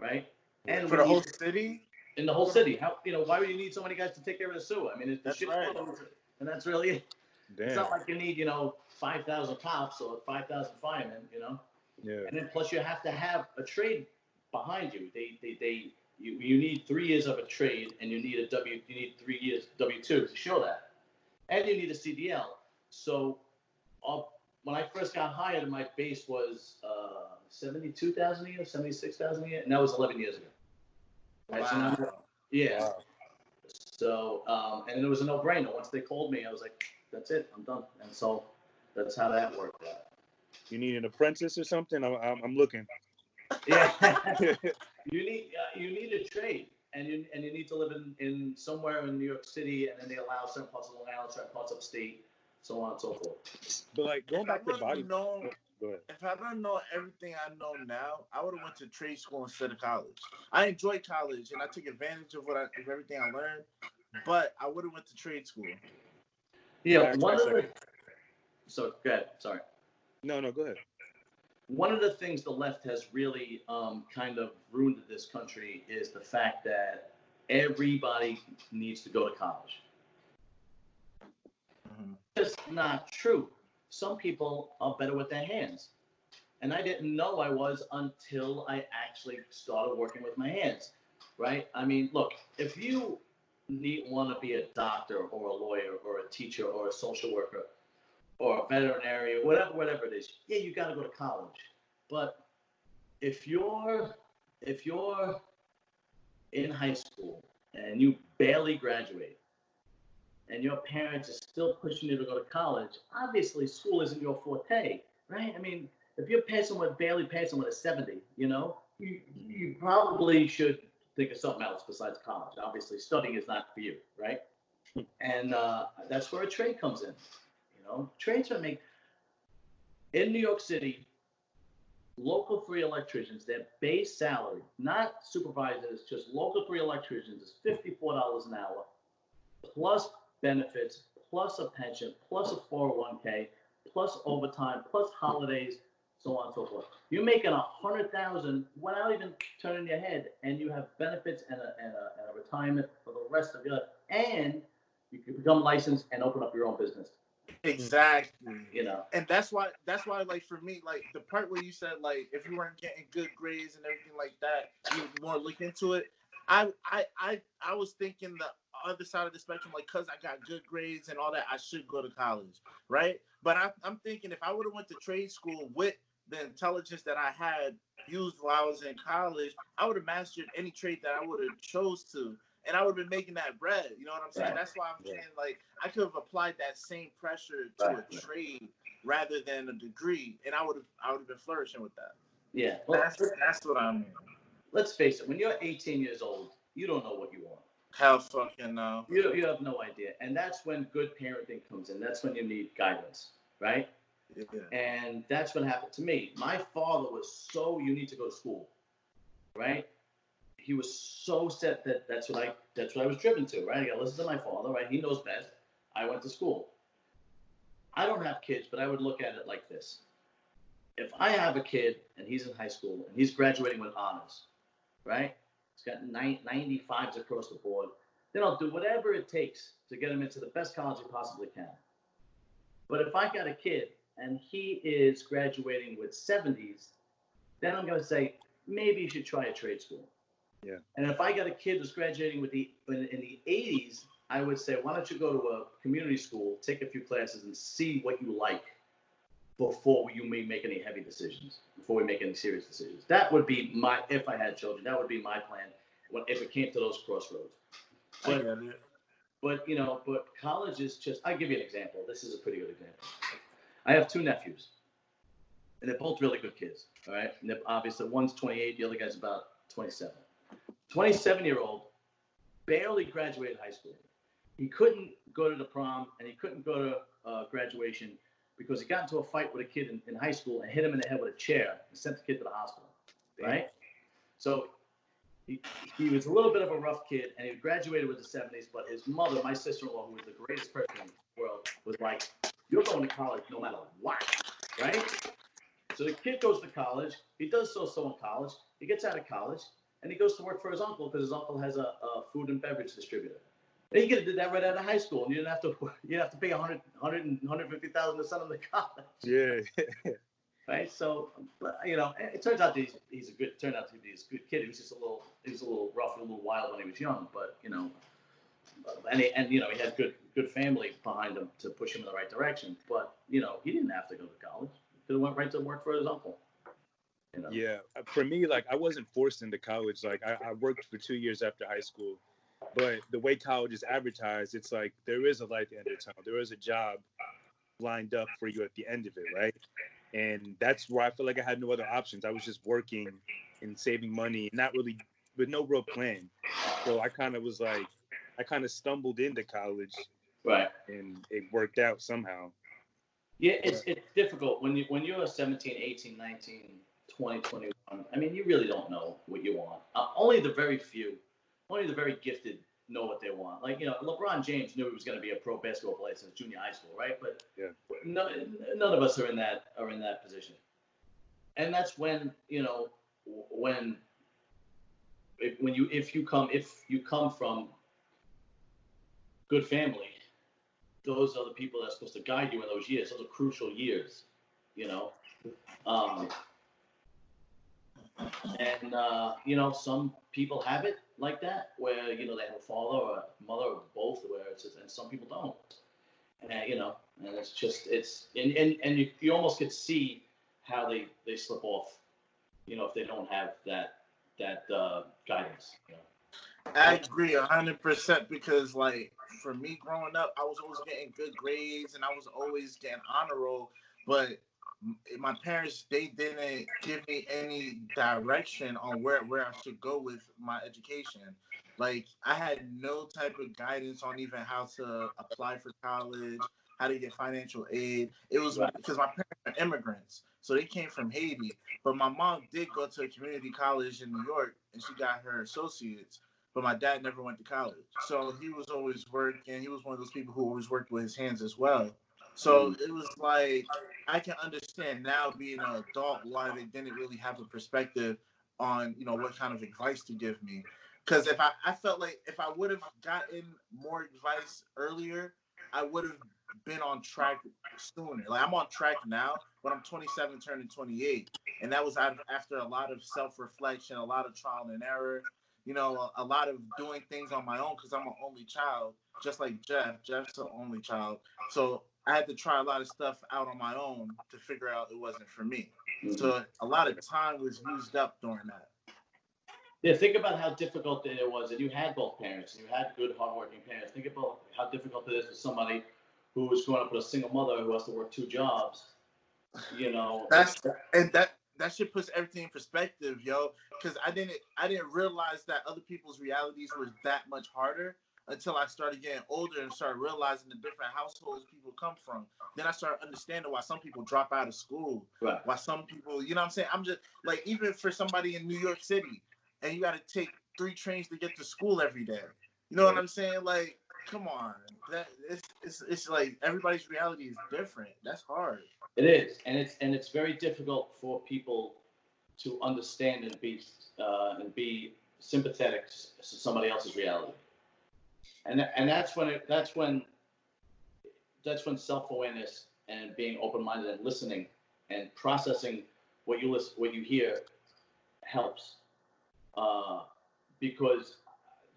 right? And For the whole need- city? in the whole city. How you know why would you need so many guys to take care of the sewer? I mean, it's the That's right. and that's really it. It's not like you need you know 5,000 cops or 5,000 firemen, you know. Yeah. And then plus you have to have a trade behind you. They they, they you, you need three years of a trade and you need a W you need three years W two to show that. And you need a CDL. So uh, when I first got hired, my base was uh, seventy two thousand a year, seventy six thousand a year, and that was eleven years ago. Right, so now- Wow. yeah. Wow. So um, and it was a no brainer. Once they called me, I was like, that's it, I'm done. And so that's how that worked out. You need an apprentice or something? I'm, I'm, I'm looking. Yeah. you need uh, you need a trade, and you and you need to live in, in somewhere in New York City, and then they allow certain parts of Long Island, certain parts of state, so on and so forth. but like going If back to would've body. known, Go ahead. if I don't know everything I know now, I would have went to trade school instead of college. I enjoyed college and I took advantage of what I, of everything I learned, but I would have went to trade school. Yeah, Back one of the so go ahead. Sorry. No, no, go ahead. One of the things the left has really um, kind of ruined this country is the fact that everybody needs to go to college. Mhm. It's not true. Some people are better with their hands. And I didn't know I was until I actually started working with my hands, right? I mean, look, if you need want to be a doctor or a lawyer or a teacher or a social worker or a veterinarian, whatever, whatever it is, yeah, you got to go to college. But if you're if you're in high school and you barely graduate and your parents are still pushing you to go to college, obviously school isn't your forte, right? I mean, if you're paying someone barely paying someone a 70, you know, you, you probably should think of something else besides college. Obviously, studying is not for you, right? And uh, that's where a trade comes in. Know, trades are make in New York City, Local 3 electricians, their base salary, not supervisors, just Local 3 electricians, is $54 an hour, plus benefits, plus a pension, plus a 401k, plus overtime, plus holidays, so on and so forth. You're making a hundred thousand without even turning your head, and you have benefits and a, and a, and a retirement for the rest of your life, and you can become licensed and open up your own business. Exactly. You know. And that's why that's why like for me, like the part where you said like if you weren't getting good grades and everything like that, you more look into it. I I I I was thinking the other side of the spectrum, like cause I got good grades and all that, I should go to college, right? But I, I'm thinking if I would have went to trade school with the intelligence that I had used while I was in college, I would have mastered any trade that I would have chose to and I would have been making that bread. You know what I'm saying? Right. That's why I'm saying like I could have applied that same pressure to Right. a trade rather than a degree, and I would have I would have been flourishing with that. Yeah. Well, That's that's what I mean. let's face it. When you're 18 years old, you don't know what you want. How fucking no. You you have no idea, and that's when good parenting comes in. That's when you need guidance, right? Yeah. And that's what happened to me. My father was so you need to go to school, right? He was so set that that's what I that's what I was driven to, right? I got to listen to my father, right? He knows best. I went to school. I don't have kids, but I would look at it like this: if I have a kid and he's in high school and he's graduating with honors, right? He's got nine, 95s across the board. Then I'll do whatever it takes to get him into the best college he possibly can. But if I got a kid and he is graduating with 70s, then I'm going to say maybe you should try a trade school. Yeah. And if I got a kid who's graduating with the in, in the 80s, I would say why don't you go to a community school, take a few classes, and see what you like before you may make any heavy decisions, before we make any serious decisions. That would be my if I had children. That would be my plan when if it came to those crossroads. But but you know, but college is just. I'll give you an example. This is a pretty good example. I have two nephews, and they're both really good kids. All right, and they're obviously one's 28, the other guy's about 27. 27 year old, barely graduated high school. He couldn't go to the prom, and he couldn't go to uh, graduation because he got into a fight with a kid in, in high school and hit him in the head with a chair and sent the kid to the hospital. Right. So he, he was a little bit of a rough kid, and he graduated with the 70s. But his mother, my sister-in-law, who was the greatest person in the world, was like, "You're going to college no matter what, right?" So the kid goes to college. He does so-so in college. He gets out of college, and he goes to work for his uncle because his uncle has a, a food and beverage distributor. And he could have did that right out of high school, and you didn't have to you didn't have to pay 100, 100 150,000 to send him to college Yeah. right? So, you know, it turns out he's, he's a good. Turned out to be a good kid. He was just a little, he was a little rough and a little wild when he was young, but you know, and he, and you know, he had good good family behind him to push him in the right direction. But you know, he didn't have to go to college. He could have went right to work for his uncle. You know? Yeah, uh, for me, like I wasn't forced into college. Like I, I worked for two years after high school, but the way college is advertised, it's like there is a light at the end of the tunnel. There is a job lined up for you at the end of it, right? And that's where I feel like I had no other options. I was just working and saving money, not really with no real plan. So I kind of was like, I kind of stumbled into college, Right. and it worked out somehow. Yeah, it's it's difficult when you when you're 17, 18, 19, 20, 21. I mean, you really don't know what you want. Uh, only the very few, only the very gifted know what they want. Like you know, LeBron James knew he was going to be a pro basketball player since junior high school, right? But Yeah. no, none of us are in that are in that position. And that's when you know when if, when you if you come if you come from good family those are the people that are supposed to guide you in those years. Those are crucial years, you know. Um, and uh, you know, some people have it like that, where you know they have a father or a mother or both, where it's and some people don't. And you know, and it's just it's and and, and you, you almost could see how they they slip off, you know, if they don't have that that uh, guidance. You know. I agree hundred percent because like for me growing up, I was always getting good grades and I was always getting honor roll, but my parents they didn't give me any direction on where where I should go with my education. Like I had no type of guidance on even how to apply for college, how to get financial aid. It was because my parents are immigrants, so they came from Haiti. But my mom did go to a community college in New York, and she got her associates but my dad never went to college. So he was always working. He was one of those people who always worked with his hands as well. So it was like I can understand now being an adult why they didn't really have a perspective on you know what kind of advice to give me. Because if I, I felt like if I would have gotten more advice earlier, I would have been on track sooner. Like I'm on track now, but I'm 27 turning 28, and that was after a lot of self-reflection, a lot of trial and error. You know, a, a lot of doing things on my own because I'm an only child, just like Jeff. Jeff's an only child, so I had to try a lot of stuff out on my own to figure out it wasn't for me. Mm-hmm. So a lot of time was used up during that. Yeah, think about how difficult it was, and you had both parents, and you had good, hardworking parents. Think about how difficult it is for somebody who was growing up with a single mother who has to work two jobs. You know, that's and that that shit puts everything in perspective, yo. Because I didn't I didn't realize that other people's realities were that much harder until I started getting older and started realizing the different households people come from. Then I started understanding why some people drop out of school. Right. Why some people, you know what I'm saying? I'm just like even for somebody in New York City and you gotta take three trains to get to school every day. You know right. what I'm saying? Like, come on. That it's, it's it's like everybody's reality is different. That's hard. It is. And it's and it's very difficult for people to understand and be uh, and be sympathetic to somebody else's reality and and that's when it, that's when that's when self-awareness and being open-minded and listening and processing what you listen what you hear helps. Uh, because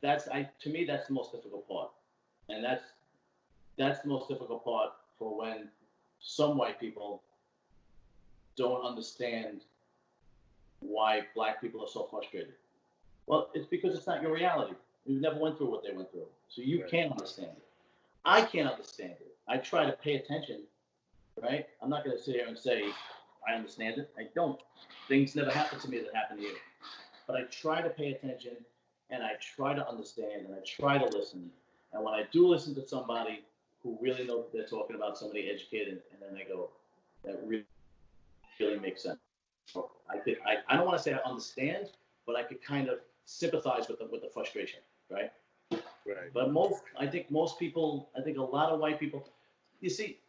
that's I to me that's the most difficult part. And that's that's the most difficult part for when some white people don't understand why black people are so frustrated. Well it's because it's not your reality you never went through what they went through so you right. can't understand it. I can't understand it. I try to pay attention, right? I'm not going to sit here and say I understand it. I don't. Things never happen to me that happen to you. But I try to pay attention and I try to understand and I try to listen. And when I do listen to somebody who really knows what they're talking about, somebody educated, and then I go, that really, really makes sense. I could, I, I don't want to say I understand, but I could kind of sympathize with the, with the frustration, right? Right. But most, I think most people, I think a lot of white people, you see,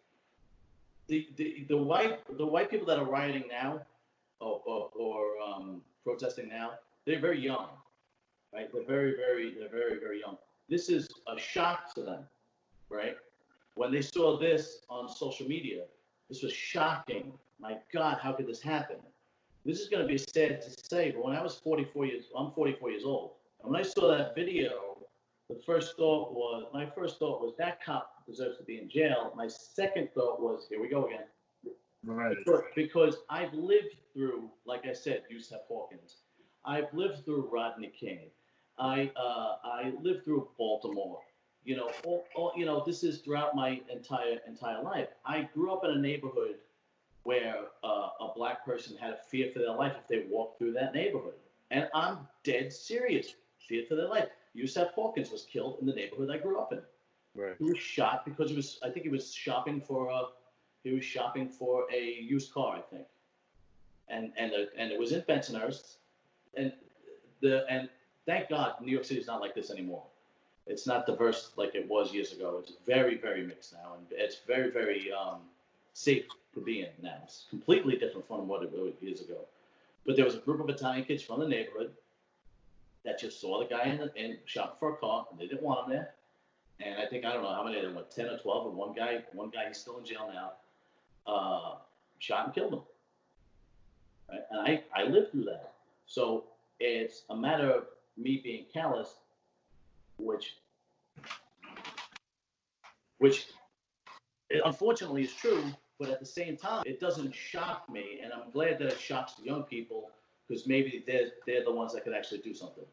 the, the, the white the white people that are rioting now, or, or, or um, protesting now, they're very young, right? They're very very they're very very young. This is a shock to them, right? When they saw this on social media, this was shocking. My God, how could this happen? This is going to be sad to say, but when I was 44 years, I'm 44 years old, when I saw that video the first thought was my first thought was that cop deserves to be in jail. My second thought was here we go again. Right. Because, because I've lived through, like I said, Yusuf Hawkins. I've lived through Rodney King. I uh, I lived through Baltimore. You know, all, all, you know, this is throughout my entire entire life. I grew up in a neighborhood where uh, a black person had a fear for their life if they walked through that neighborhood, and I'm dead serious, fear for their life. Yusuf Hawkins was killed in the neighborhood I grew up in. Right. He was shot because he was, I think he was shopping for a, he was shopping for a used car, I think. And and uh, and it was in Bensonhurst, and the and thank God New York City is not like this anymore. It's not diverse like it was years ago. It's very very mixed now, and it's very very um, safe to be in now. It's completely different from what it was years ago. But there was a group of Italian kids from the neighborhood that just saw the guy in the, in shop for a car and they didn't want him there. And I think I don't know how many of them, what ten or twelve, and one guy, one guy, he's still in jail now. Uh, shot and killed him. Right? And I I lived through that, so it's a matter of me being callous, which which unfortunately is true, but at the same time, it doesn't shock me, and I'm glad that it shocks the young people because maybe they're they're the ones that could actually do something.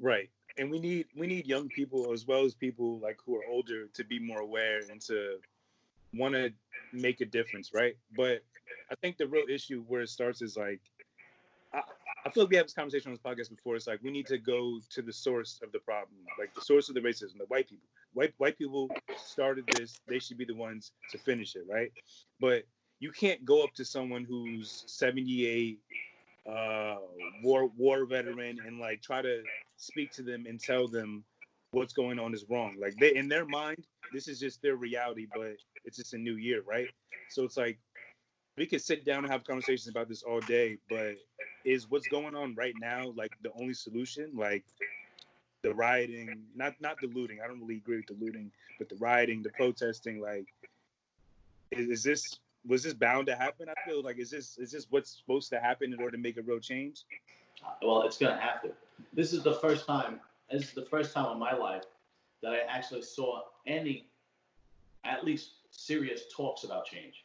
Right. And we need we need young people as well as people like who are older to be more aware and to want to make a difference, right? But I think the real issue where it starts is like I, I feel like we have this conversation on this podcast before. It's like we need to go to the source of the problem, like the source of the racism, the white people. White white people started this; they should be the ones to finish it, right? But you can't go up to someone who's 78 uh, war war veteran and like try to speak to them and tell them what's going on is wrong. Like they in their mind, this is just their reality, but it's just a new year, right? So it's like we could sit down and have conversations about this all day, but is what's going on right now like the only solution? Like the rioting, not not the looting. I don't really agree with the looting, but the rioting, the protesting, like is, is this was this bound to happen? I feel like is this is this what's supposed to happen in order to make a real change? Well, it's gonna have to. This is the first time. This is the first time in my life that I actually saw any, at least serious talks about change.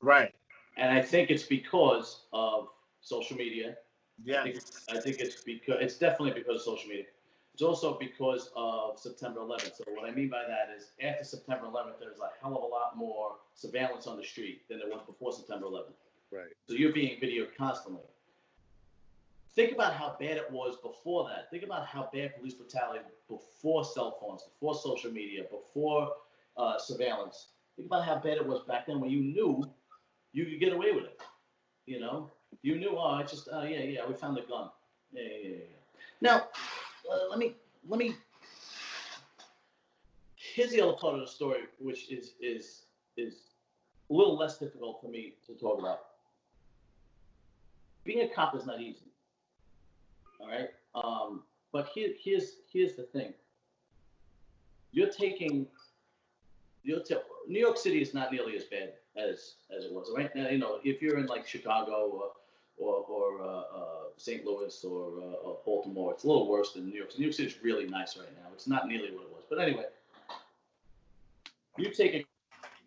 Right. And I think it's because of social media. Yeah. I think, I think it's because it's definitely because of social media. It's also because of September 11th. So what I mean by that is after September 11th, there's a hell of a lot more surveillance on the street than there was before September 11th. Right. So you're being videoed constantly. Think about how bad it was before that. Think about how bad police brutality before cell phones, before social media, before uh, surveillance. Think about how bad it was back then when you knew you could get away with it. You know, you knew, oh, I just, oh yeah, yeah, we found the gun. Yeah, yeah, yeah. yeah. Now, uh, let me, let me. Here's the other part of the story, which is is is a little less difficult for me to talk about. Being a cop is not easy. All right. Um, but here, here's here's the thing. You're taking. You're t- New York City is not nearly as bad as as it was. Right now, you know, if you're in like Chicago or or, or uh, uh, St. Louis or, uh, or Baltimore, it's a little worse than New York. New York City is really nice right now. It's not nearly what it was. But anyway, you take a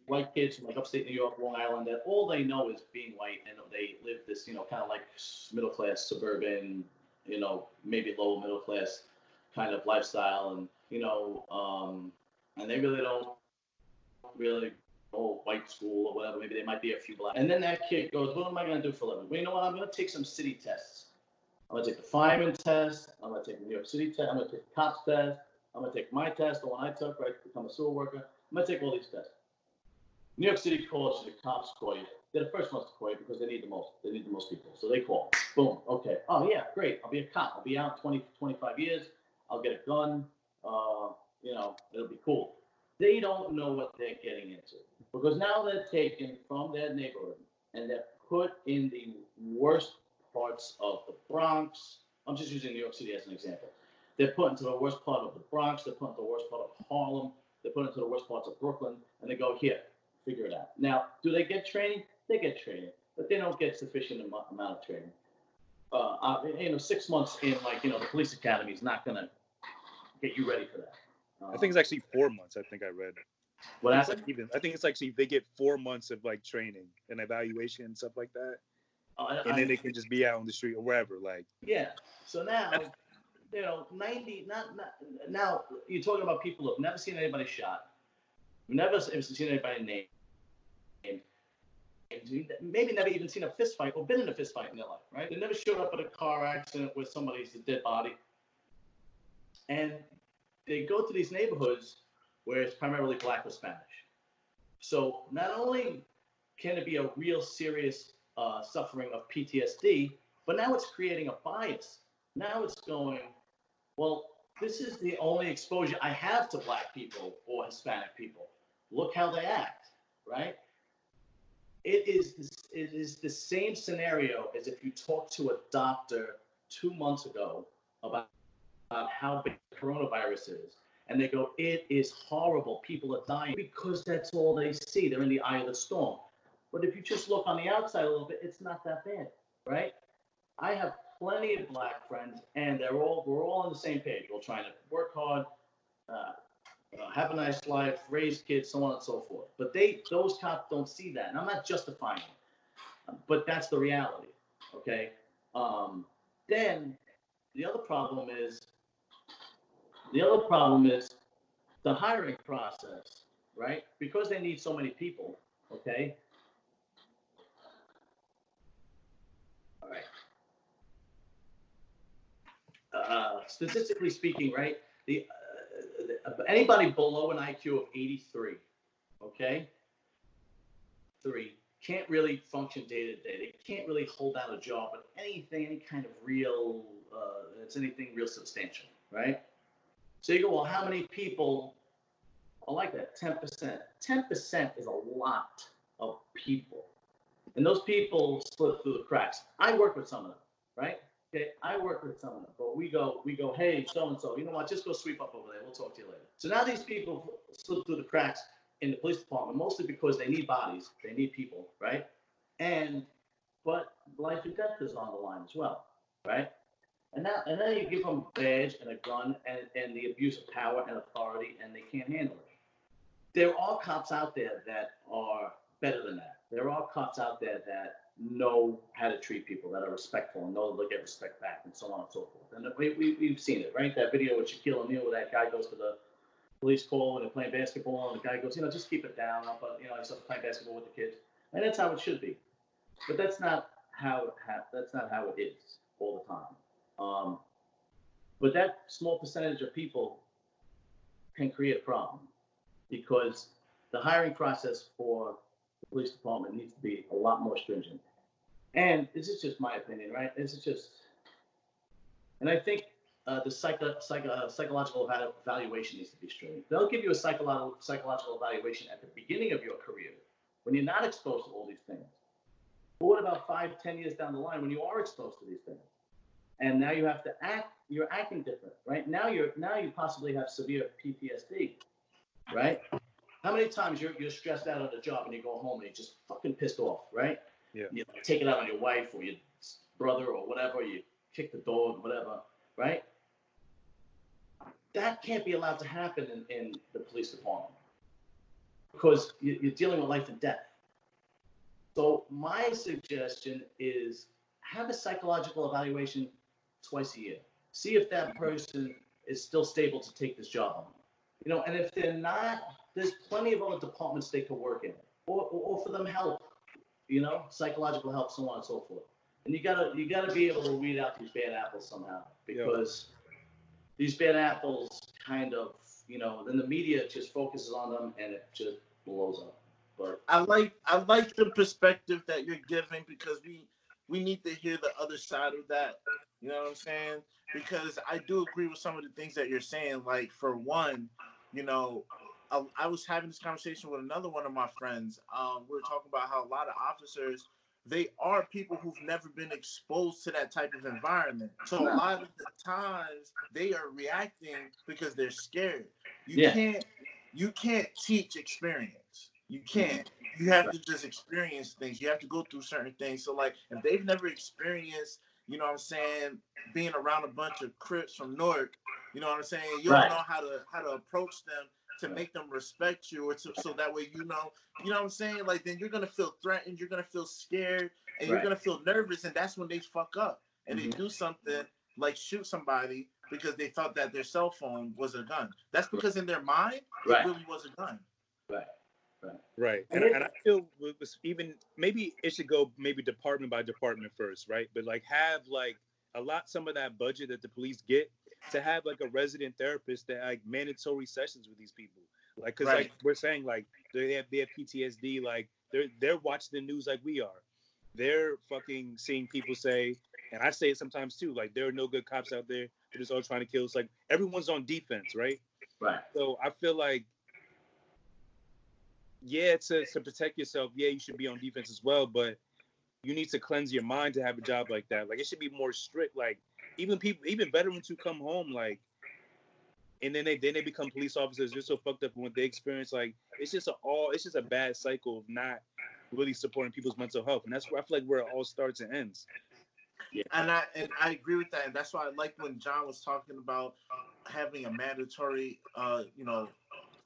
white kids from like upstate New York, Long Island, that all they know is being white, and they live this, you know, kind of like middle class suburban, you know, maybe lower middle class kind of lifestyle, and you know, um, and they really don't really go white school or whatever. Maybe they might be a few black. And then that kid goes, "What am I going to do for a living?" Well, you know what? I'm going to take some city tests. I'm going to take the fireman test. I'm going to take the New York City test. I'm going to take the cops test. I'm going to take my test, the one I took, right, to become a sewer worker. I'm going to take all these tests. New York City calls you, the cops call you. They're the first ones to call you because they need the most. They need the most people. So they call. Boom. Okay. Oh yeah, great. I'll be a cop. I'll be out 20, 25 years. I'll get a gun. Uh, you know, it'll be cool. They don't know what they're getting into because now they're taken from their neighborhood and they're put in the worst parts of the Bronx. I'm just using New York City as an example. They're put into the worst part of the Bronx. They're put into the worst part of Harlem. They're put into the worst parts of Brooklyn, and they go here, figure it out. Now, do they get training? They get training, but they don't get sufficient amount of training. Uh, uh, you know, six months in like you know the police academy is not gonna get you ready for that. I think it's actually four months. I think I read. What It's happened. like even I think it's actually they get four months of like training and evaluation and stuff like that, Uh, and I- then they can just be out on the street or wherever. Like Yeah. So now, you know, 90, not, not, now you're talking about people who've never seen anybody shot, never seen anybody named, maybe never even seen a fist fight or been in a fist fight in their life, right? They never showed up at a car accident where somebody's a dead body. And they go to these neighborhoods where it's primarily black or Spanish. So not only can it be a real serious uh, suffering of PTSD, but now it's creating a bias. Now it's going, well, this is the only exposure I have to black people or Hispanic people. Look how they act, right? It is this, it is the same scenario as if you talk to a doctor two months ago about, about how big coronavirus is, and they go, "It is horrible. People are dying because that's all they see. They're in the eye of the storm." But if you just look on the outside a little bit, it's not that bad, right? I have plenty of black friends, and they're all we're all on the same page. We're trying to work hard, uh, have a nice life, raise kids, so on and so forth. But they those cops don't see that, and I'm not justifying it, but that's the reality. Okay. Um, then the other problem is the other problem is the hiring process, right? Because they need so many people. Okay. All right. Uh, statistically speaking, right? The, uh, anybody below an IQ of 83, okay, three can't really function day to day. They can't really hold down a job with anything, any kind of real, uh, it's anything real substantial, right? So you go, well, how many people I like that. 10%. 10% is a lot of people. And those people slip through the cracks. I work with some of them, right? Okay, I work with some of them, but we go, we go, hey, so and so, you know what? Just go sweep up over there. We'll talk to you later. So now these people slip through the cracks in the police department, mostly because they need bodies, they need people, right? And but life and death is on the line as well, right? And now and then you give them a badge and a gun and, and the abuse of power and authority, and they can't handle it. There are cops out there that are better than that. There are cops out there that know how to treat people, that are respectful and know they'll get respect back, and so on and so forth. And we, we, we've seen it, right? That video with Shaquille O'Neal, where that guy goes to the police call and they're playing basketball, and the guy goes, you know, just keep it down. But you know, he's playing basketball with the kids, and that's how it should be. But that's not how that's not how it is all the time. Um, but that small percentage of people can create a problem because the hiring process for the police department needs to be a lot more stringent. And this is just my opinion, right? This is just, and I think uh, the psycho, psycho, uh, psychological evaluation needs to be stringent. They'll give you a psychological psychological evaluation at the beginning of your career when you're not exposed to all these things. But what about five, ten years down the line when you are exposed to these things? And now you have to act, you're acting different, right? Now you're now you possibly have severe PTSD, right? How many times you're you're stressed out on the job and you go home and you're just fucking pissed off, right? Yeah. You take it out on your wife or your brother or whatever, you kick the dog, whatever, right? That can't be allowed to happen in, in the police department because you're dealing with life and death. So my suggestion is have a psychological evaluation twice a year. See if that person is still stable to take this job on. You know, and if they're not, there's plenty of other departments they could work in, or, or offer them help. You know, psychological help, so on and so forth. And you gotta you gotta be able to weed out these bad apples somehow because yeah. these bad apples kind of you know then the media just focuses on them and it just blows up. But I like I like the perspective that you're giving because we we need to hear the other side of that. You know what I'm saying? Because I do agree with some of the things that you're saying. Like for one, you know, I, I was having this conversation with another one of my friends. Um, we were talking about how a lot of officers they are people who've never been exposed to that type of environment. So a lot of the times they are reacting because they're scared. You yeah. can't you can't teach experience. You can't. You have to just experience things. You have to go through certain things. So like if they've never experienced, you know what I'm saying, being around a bunch of Crips from Newark, you know what I'm saying, you right. don't know how to how to approach them to make them respect you or to, so that way you know you know what i'm saying like then you're gonna feel threatened you're gonna feel scared and right. you're gonna feel nervous and that's when they fuck up and mm-hmm. they do something like shoot somebody because they thought that their cell phone was a gun that's because in their mind right. it really was a gun right Right. And, and I feel was even maybe it should go maybe department by department first, right? But like have like a lot some of that budget that the police get to have like a resident therapist that like mandatory sessions with these people. Like cuz right. like we're saying like they have they have PTSD like they're they're watching the news like we are. They're fucking seeing people say and I say it sometimes too like there are no good cops out there. They're just all trying to kill. It's like everyone's on defense, right? Right. So I feel like yeah, to, to protect yourself, yeah, you should be on defense as well, but you need to cleanse your mind to have a job like that. Like it should be more strict. Like even people, even veterans who come home, like, and then they then they become police officers. They're so fucked up in what they experience. Like it's just a all. It's just a bad cycle of not really supporting people's mental health, and that's where I feel like where it all starts and ends. Yeah. And I and I agree with that, and that's why I like when John was talking about having a mandatory, uh, you know,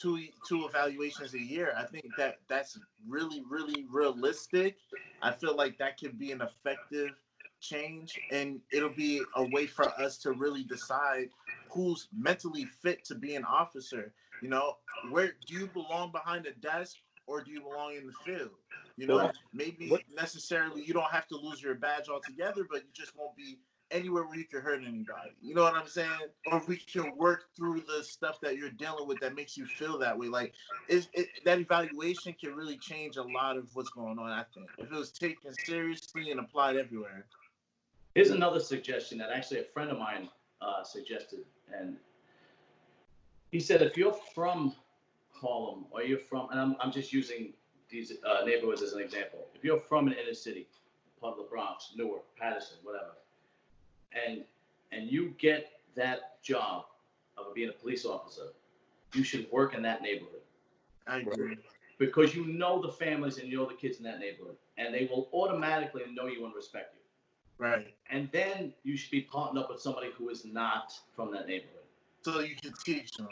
two two evaluations a year. I think that that's really really realistic. I feel like that could be an effective change and it'll be a way for us to really decide who's mentally fit to be an officer. You know, where do you belong behind a desk or do you belong in the field? You know, maybe necessarily you don't have to lose your badge altogether, but you just won't be anywhere where you can hurt anybody. You know what I'm saying? Or we can work through the stuff that you're dealing with that makes you feel that way. Like, it, that evaluation can really change a lot of what's going on. I think if it was taken seriously and applied everywhere. Here's another suggestion that actually a friend of mine uh, suggested, and he said if you're from Harlem or you're from, and I'm, I'm just using these uh, neighborhoods as an example. If you're from an inner city, part of the Bronx, Newark, Paterson, whatever, and and you get that job of being a police officer, you should work in that neighborhood I agree. because you know the families and you know the kids in that neighborhood, and they will automatically know you and respect you. Right. And then you should be partnered up with somebody who is not from that neighborhood. So you can teach them.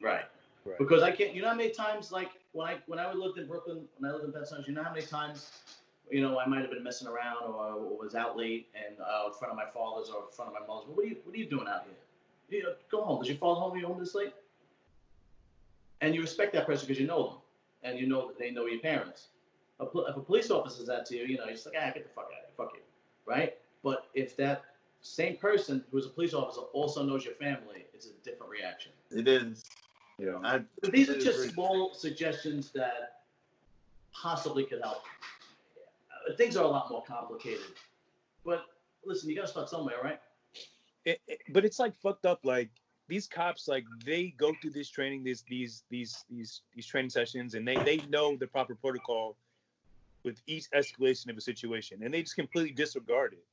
Right. Right. Because I can't. You know how many times, like when I when I lived in Brooklyn, when I lived in Bed-Stuy, you know how many times, you know, I might have been messing around or, or was out late and uh, in front of my father's or in front of my mother's. What are you What are you doing out here? You know, go home. Does your father home? Are you home this late? And you respect that person because you know them, and you know that they know your parents. A, pol- if a police officer says that to you, you know, you're just like, ah, get the fuck out of here, fuck you, right? But if that same person who's a police officer also knows your family, it's a different reaction. It is. Yeah. I, these are just agree. small suggestions that possibly could help. Things are a lot more complicated. But listen, you gotta start somewhere, right? It, it- but it's like fucked up. Like these cops, like they go through this training, these these these these these training sessions, and they they know the proper protocol with each escalation of a situation, and they just completely disregard it.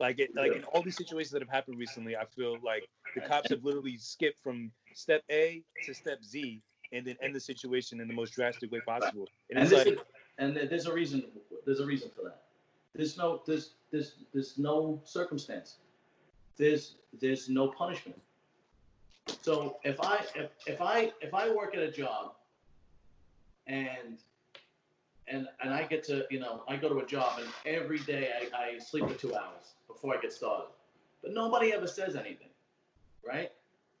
Like it, like in all these situations that have happened recently, I feel like the cops have literally skipped from step A to step Z, and then end the situation in the most drastic way possible. And And, it's like, and there's a reason. There's a reason for that. There's no there's there's there's no circumstance. There's there's no punishment. So if I if, if I if I work at a job and and and I get to you know I go to a job and every day I, I sleep for two hours before I get started, but nobody ever says anything, right?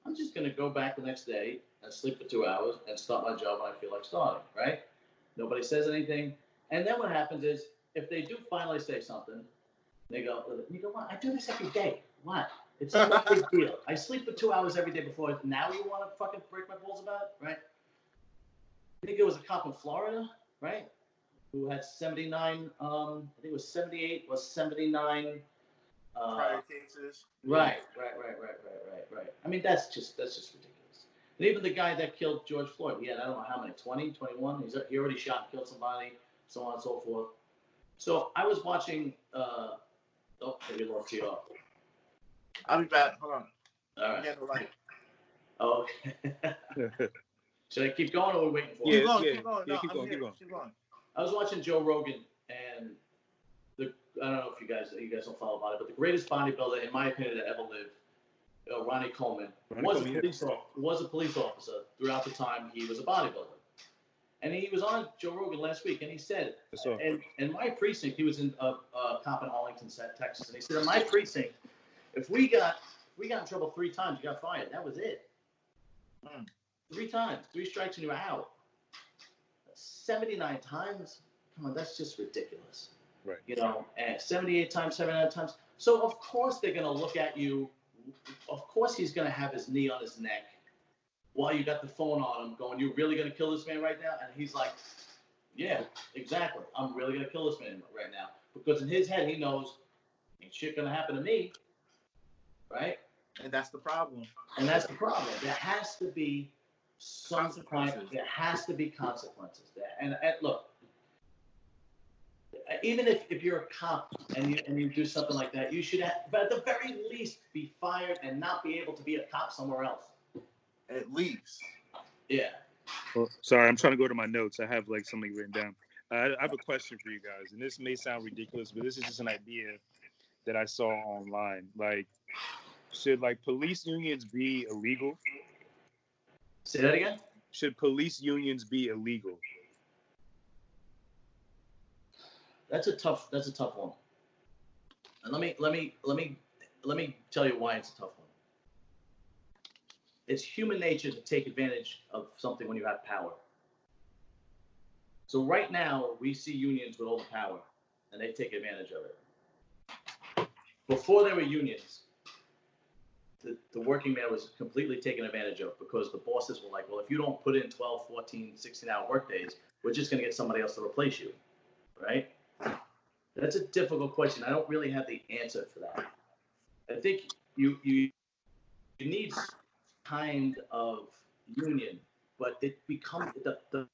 I'm just gonna go back the next day and sleep for two hours and start my job when I feel like starting, right? Nobody says anything, and then what happens is if they do finally say something, they go, you know what? I do this every day. What? It's no big deal. I sleep for two hours every day before. Now you want to fucking break my balls about it, right? I think it was a cop in Florida, right? Who had 79, um, I think it was 78 or 79. Uh, prior cases. Right, right, right, right, right, right, right. I mean, that's just that's just ridiculous. And even the guy that killed George Floyd, he had I don't know how many, 20, 21. He's he already shot and killed somebody, so on and so forth. So I was watching. Uh, oh, maybe lost you off. I'll be back. Hold on. All I'm right. the light. Oh, okay. Should I keep going or are we waiting for? Yeah, keep going. yeah, keep going. yeah, keep going, keep going. Keep going. I was watching Joe Rogan and the I don't know if you guys you guys don't follow about it, but the greatest bodybuilder in my opinion that ever lived, uh, Ronnie Coleman, Ronnie was Coleman, a police officer, was a police officer throughout the time he was a bodybuilder. And he was on Joe Rogan last week, and he said, So, and in my precinct, he was in a uh, uh, cop in Arlington, Texas, and he said, in my precinct, if we got we got in trouble three times, you got fired. That was it. Hmm. Three times, three strikes, and you're out. Seventy-nine times. Come on, that's just ridiculous. Right. You know, and 78 times, 79 times. So of course they're gonna look at you. Of course he's gonna have his knee on his neck while you got the phone on him, going, you're really gonna kill this man right now?" And he's like, "Yeah, exactly. I'm really gonna kill this man right now." Because in his head he knows ain't shit gonna happen to me, right? And that's the problem. And that's the problem. There has to be some kind. Consequences. There has to be consequences there. And, and look, even if, if you're a cop and you and you do something like that, you should, have, but at the very least, be fired and not be able to be a cop somewhere else. At least. Yeah. well, sorry, I'm trying to go to my notes. I have like something written down. I, I have a question for you guys, and this may sound ridiculous, but this is just an idea that I saw online. Like, should like police unions be illegal? Say that again. Should police unions be illegal? That's a tough. That's a tough one. And let me let me let me let me tell you why it's a tough one. It's human nature to take advantage of something when you have power. So right now we see unions with all the power, and they take advantage of it. Before there were unions, the, the working man was completely taken advantage of because the bosses were like, well, if you don't put in 12, 14, 16 hour work days, we're just going to get somebody else to replace you, right? That's a difficult question. I don't really have the answer for that. I think you you you need kind of union but it becomes the, the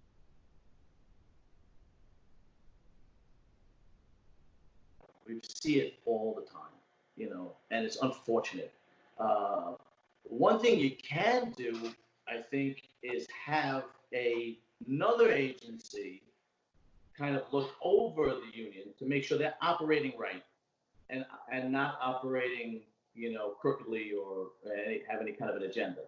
we see it all the time, you know, and it's unfortunate. Uh, one thing you can do, I think, is have a, another agency kind of look over the union to make sure they're operating right and and not operating, you know, crookedly or any, have any kind of an agenda.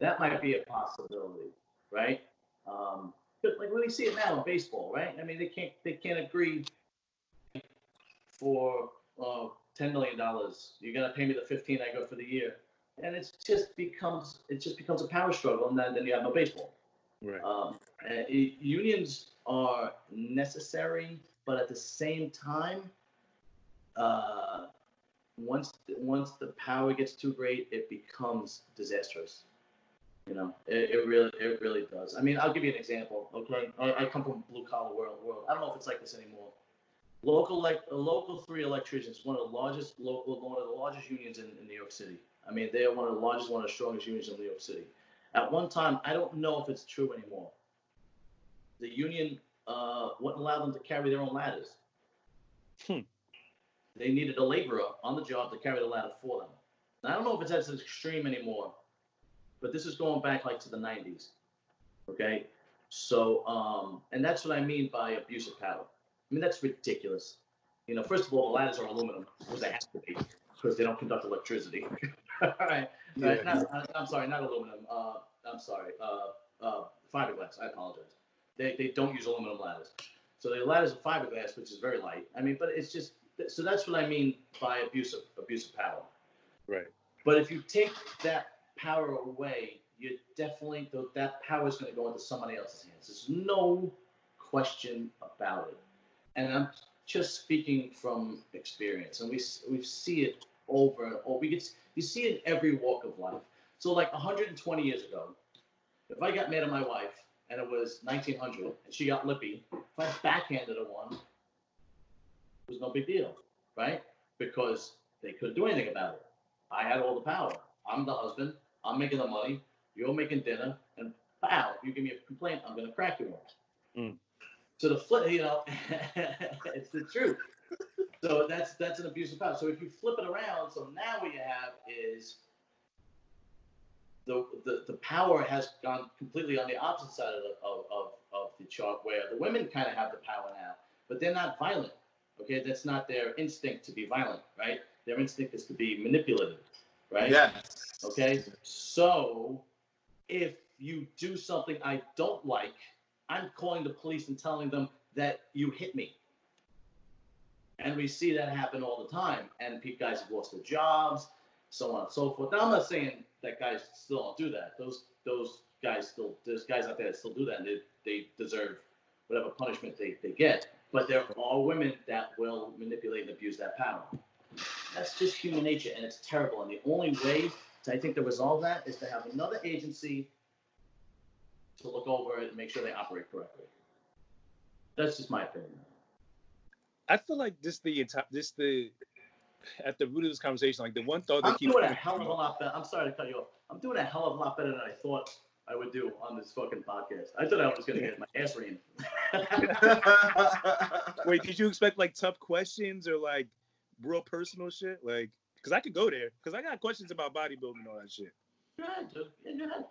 That might be a possibility, right? Um, but like when we see it now in baseball, right? I mean, they can't they can't agree for uh, ten million dollars. You're gonna pay me the fifteen I go for the year, and it just becomes it just becomes a power struggle, and then, then you have no baseball. Right. Um, unions are necessary, but at the same time, uh, once once the power gets too great, it becomes disastrous. You know, it, it really it really does. I mean, I'll give you an example. Okay, I, I come from blue collar world. World. I don't know if it's like this anymore. Local like local three electricians, one of the largest local one of the largest unions in, in New York City. I mean, they are one of the largest, one of the strongest unions in New York City. At one time, I don't know if it's true anymore. The union uh, wouldn't allow them to carry their own ladders. Hmm. They needed a laborer on the job to carry the ladder for them. And I don't know if it's as extreme anymore, but this is going back like to the 90s. Okay, so um, and that's what I mean by abuse of power. I mean that's ridiculous. You know, first of all, the ladders are aluminum, which they have to be because they don't conduct electricity. all right. Yeah. not- I'm sorry, not aluminum. Uh, I'm sorry. Uh, uh, fiberglass. I apologize. They, they don't use aluminum ladders. So the ladders are fiberglass, which is very light. I mean, but it's just so that's what I mean by abuse of abuse of power. Right. But if you take that power away, you definitely th- that power is going to go into somebody else's hands. There's no question about it. And I'm just speaking from experience, and we we see it over and over. We get you see it in every walk of life. So like 120 years ago, if I got mad at my wife and it was 1900 and she got lippy, if I backhanded a one, it was no big deal, right? Because they couldn't do anything about it. I had all the power. I'm the husband. I'm making the money. You're making dinner, and bow, you give me a complaint, I'm gonna crack you one. Mm. So the flip, you know, it's the truth. So that's that's an abuse of power. So if you flip it around, so now what you have is the the, the power has gone completely on the opposite side of the of, of, of the chart, where the women kind of have the power now, but they're not violent. Okay, that's not their instinct to be violent, right? Their instinct is to be manipulative, right? Yes. Okay, so if you do something I don't like, I'm calling the police and telling them that you hit me. And we see that happen all the time. And guys have lost their jobs, so on and so forth. Now, I'm not saying that guys still don't do that. Those those guys still, there's guys out there that still do that. And they, they deserve whatever punishment they, they get. But there are women that will manipulate and abuse that power. That's just human nature, and it's terrible. And the only way to, I think, to resolve that is to have another agency to look over it and make sure they operate correctly. That's just my opinion. I feel like this the entire this the at the root of this conversation, like the one thought that I'm keeps doing a hell of a lot better. I'm sorry to cut you off. I'm doing a hell of a lot better than I thought I would do on this fucking podcast. I thought I was going to get my ass reamed. Wait, did you expect like tough questions or like real personal shit? Like, cause I could go there, cause I got questions about bodybuilding and all that shit. Go ahead, dude. Yeah, go ahead.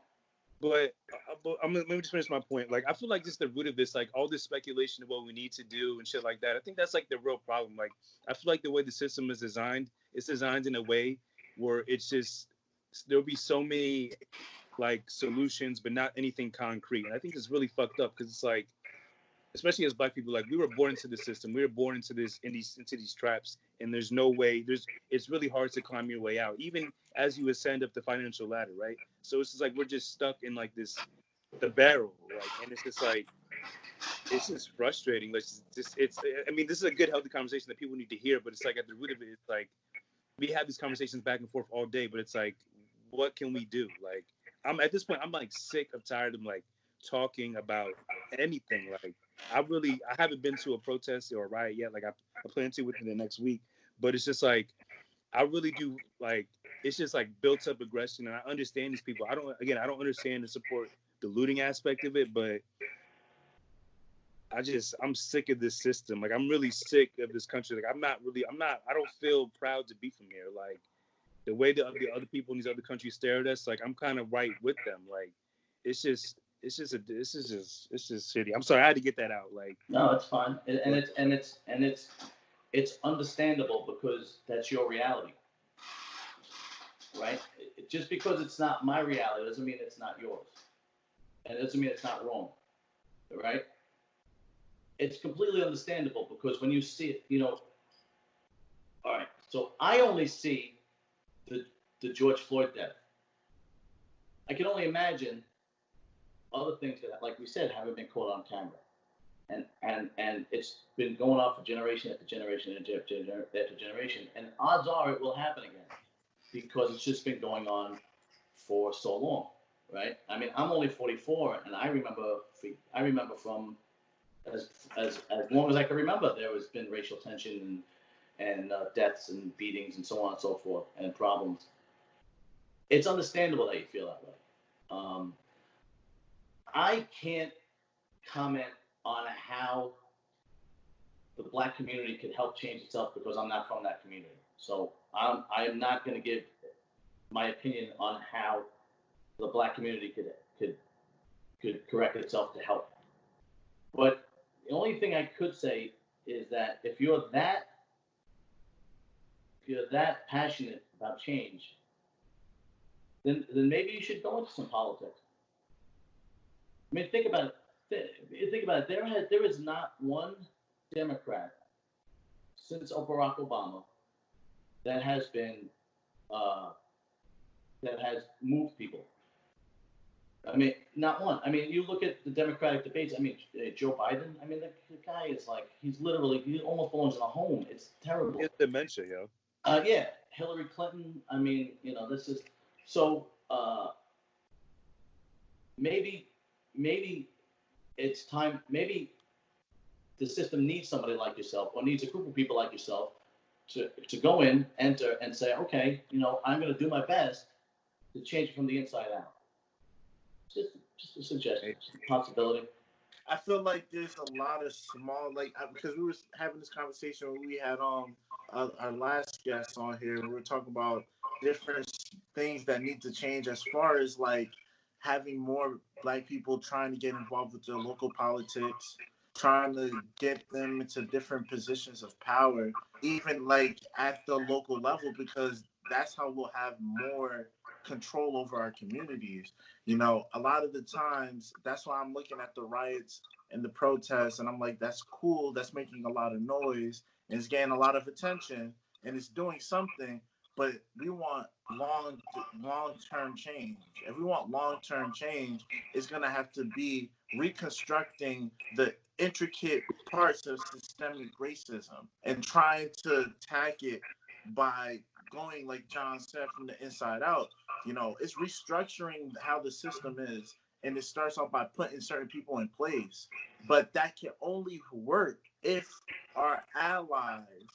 But, uh, but I'm let me just finish my point. Like, I feel like just the root of this, like all this speculation of what we need to do and shit like that. I think that's like the real problem. Like, I feel like the way the system is designed, it's designed in a way where it's just there'll be so many like solutions, but not anything concrete. And I think it's really fucked up because it's like, especially as black people, like we were born into the system, we were born into this in these into these traps, and there's no way. There's it's really hard to climb your way out, even as you ascend up the financial ladder, right? So it's just like we're just stuck in like this the barrel, like, and it's just like it's just frustrating. Like, it's just it's. I mean, this is a good, healthy conversation that people need to hear, but it's like at the root of it, it's like we have these conversations back and forth all day, but it's like, what can we do? Like, I'm at this point, I'm like sick of tired of like talking about anything. Like, I really, I haven't been to a protest or a riot yet. Like, I, I plan to within the next week, but it's just like, I really do like. It's just like built up aggression, and I understand these people. I don't. Again, I don't understand the support the looting aspect of it, but I just I'm sick of this system. Like I'm really sick of this country. Like I'm not really I'm not I don't feel proud to be from here. Like the way the, the other people in these other countries stare at us, like I'm kind of right with them. Like it's just it's just a this is just it's just shitty. I'm sorry, I had to get that out. Like No, it's fine, and, and it's and it's and it's it's understandable because that's your reality, right? It- just because it's not my reality doesn't mean it's not yours, and it doesn't mean it's not wrong, right? It's completely understandable because when you see it, you know. All right, so I only see the the George Floyd death. I can only imagine other things that, like we said, haven't been caught on camera and and and it's been going on for generation after generation after generation, and odds are it will happen again because it's just been going on for so long, right? I mean, I'm only 44, and I remember I remember from as as as long as I can remember, there has been racial tension and and uh, deaths and beatings and so on and so forth and problems. It's understandable that you feel that way. Um, I can't comment on how the black community could help change itself because I'm not from that community. So I'm I am not going to give my opinion on how the black community could could could correct itself to help. But the only thing I could say is that if you're that if you're that passionate about change, then then maybe you should go into some politics. I mean, think about it think about it. There has there is not one Democrat since Barack Obama that has been uh, that has moved people. I mean, not one. I mean, you look at the Democratic debates. I mean, uh, Joe Biden. I mean, the, the guy is like he's literally he almost belongs in a home. It's terrible. it's dementia, yo. Uh, yeah, Hillary Clinton. I mean, you know, this is so. Uh, maybe, maybe it's time. Maybe the system needs somebody like yourself, or needs a group of people like yourself, to to go in, enter, and say, okay, you know, I'm going to do my best to change it from the inside out. Just, just a suggestion, just a possibility. I feel like there's a lot of small, like, because we were having this conversation when we had um uh, our last guest on here. We were talking about different things that need to change as far as like having more black people trying to get involved with their local politics, trying to get them into different positions of power, even like at the local level, because that's how we'll have more control over our communities. You know, a lot of the times, that's why I'm looking at the riots and the protests, and I'm like, that's cool. That's making a lot of noise, and it's getting a lot of attention, and it's doing something. But we want long, long term change. If we want long term change, it's gonna have to be reconstructing the intricate parts of systemic racism and trying to attack it by going, like John said, from the inside out. You know, it's restructuring how the system is, and it starts off by putting certain people in place. But that can only work if our allies,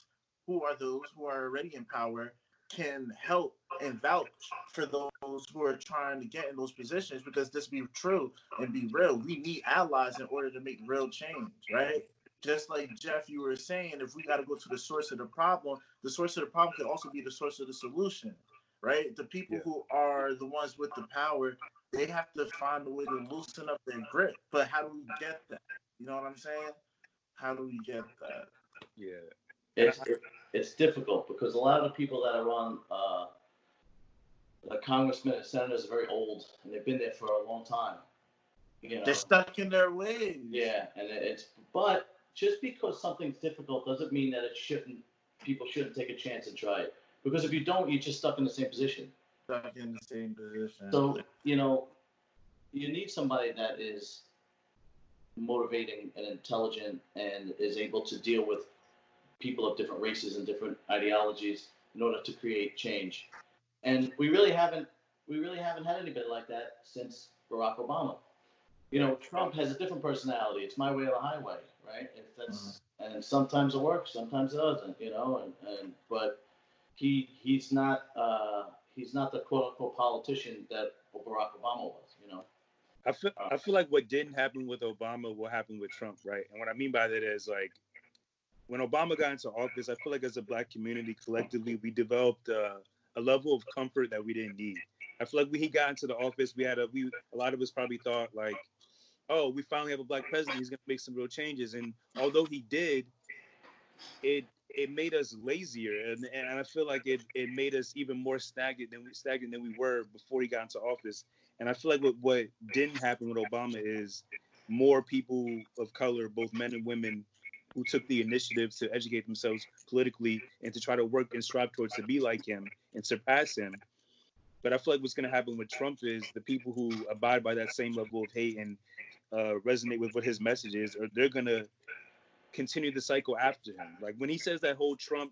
who are those who are already in power, can help and vouch for those who are trying to get in those positions. Because this be true and be real, we need allies in order to make real change, right? Just like Jeff, you were saying, if we got to go to the source of the problem, the source of the problem could also be the source of the solution, right? The people Yeah. who are the ones with the power, they have to find a way to loosen up their grip. But how do we get that? You know what I'm saying? How do we get that? Yeah. It's it, it's difficult because a lot of the people that are on uh, the congressmen and senators are very old and they've been there for a long time. You know, They're stuck in their ways. yeah, and it's but just because something's difficult doesn't mean that it shouldn't. People shouldn't take a chance and try it because if you don't, you're just stuck in the same position. Stuck in the same position. So you know, you need somebody that is motivating and intelligent and is able to deal with people of different races and different ideologies in order to create change. And we really haven't we really haven't had anybody like that since Barack Obama. You know, Trump has a different personality. It's my way or the highway, right? If that's and sometimes it works, sometimes it doesn't, you know, and, and but he he's not uh, he's not the quote unquote politician that Barack Obama was, you know. I feel I feel like what didn't happen with Obama will happen with Trump, right? And what I mean by that is like when Obama got into office, I feel like as a black community collectively, we developed uh, a level of comfort that we didn't need. I feel like when he got into the office, we had a we a lot of us probably thought like, oh, we finally have a black president. He's gonna make some real changes. And although he did, it it made us lazier, and, and I feel like it it made us even more stagnant than we stagnant than we were before he got into office. And I feel like what what didn't happen with Obama is more people of color, both men and women, who took the initiative to educate themselves politically and to try to work and strive towards to be like him and surpass him. But I feel like what's going to happen with Trump is the people who abide by that same level of hate and uh, resonate with what his message is, or they're going to continue the cycle after him. Like when he says that whole Trump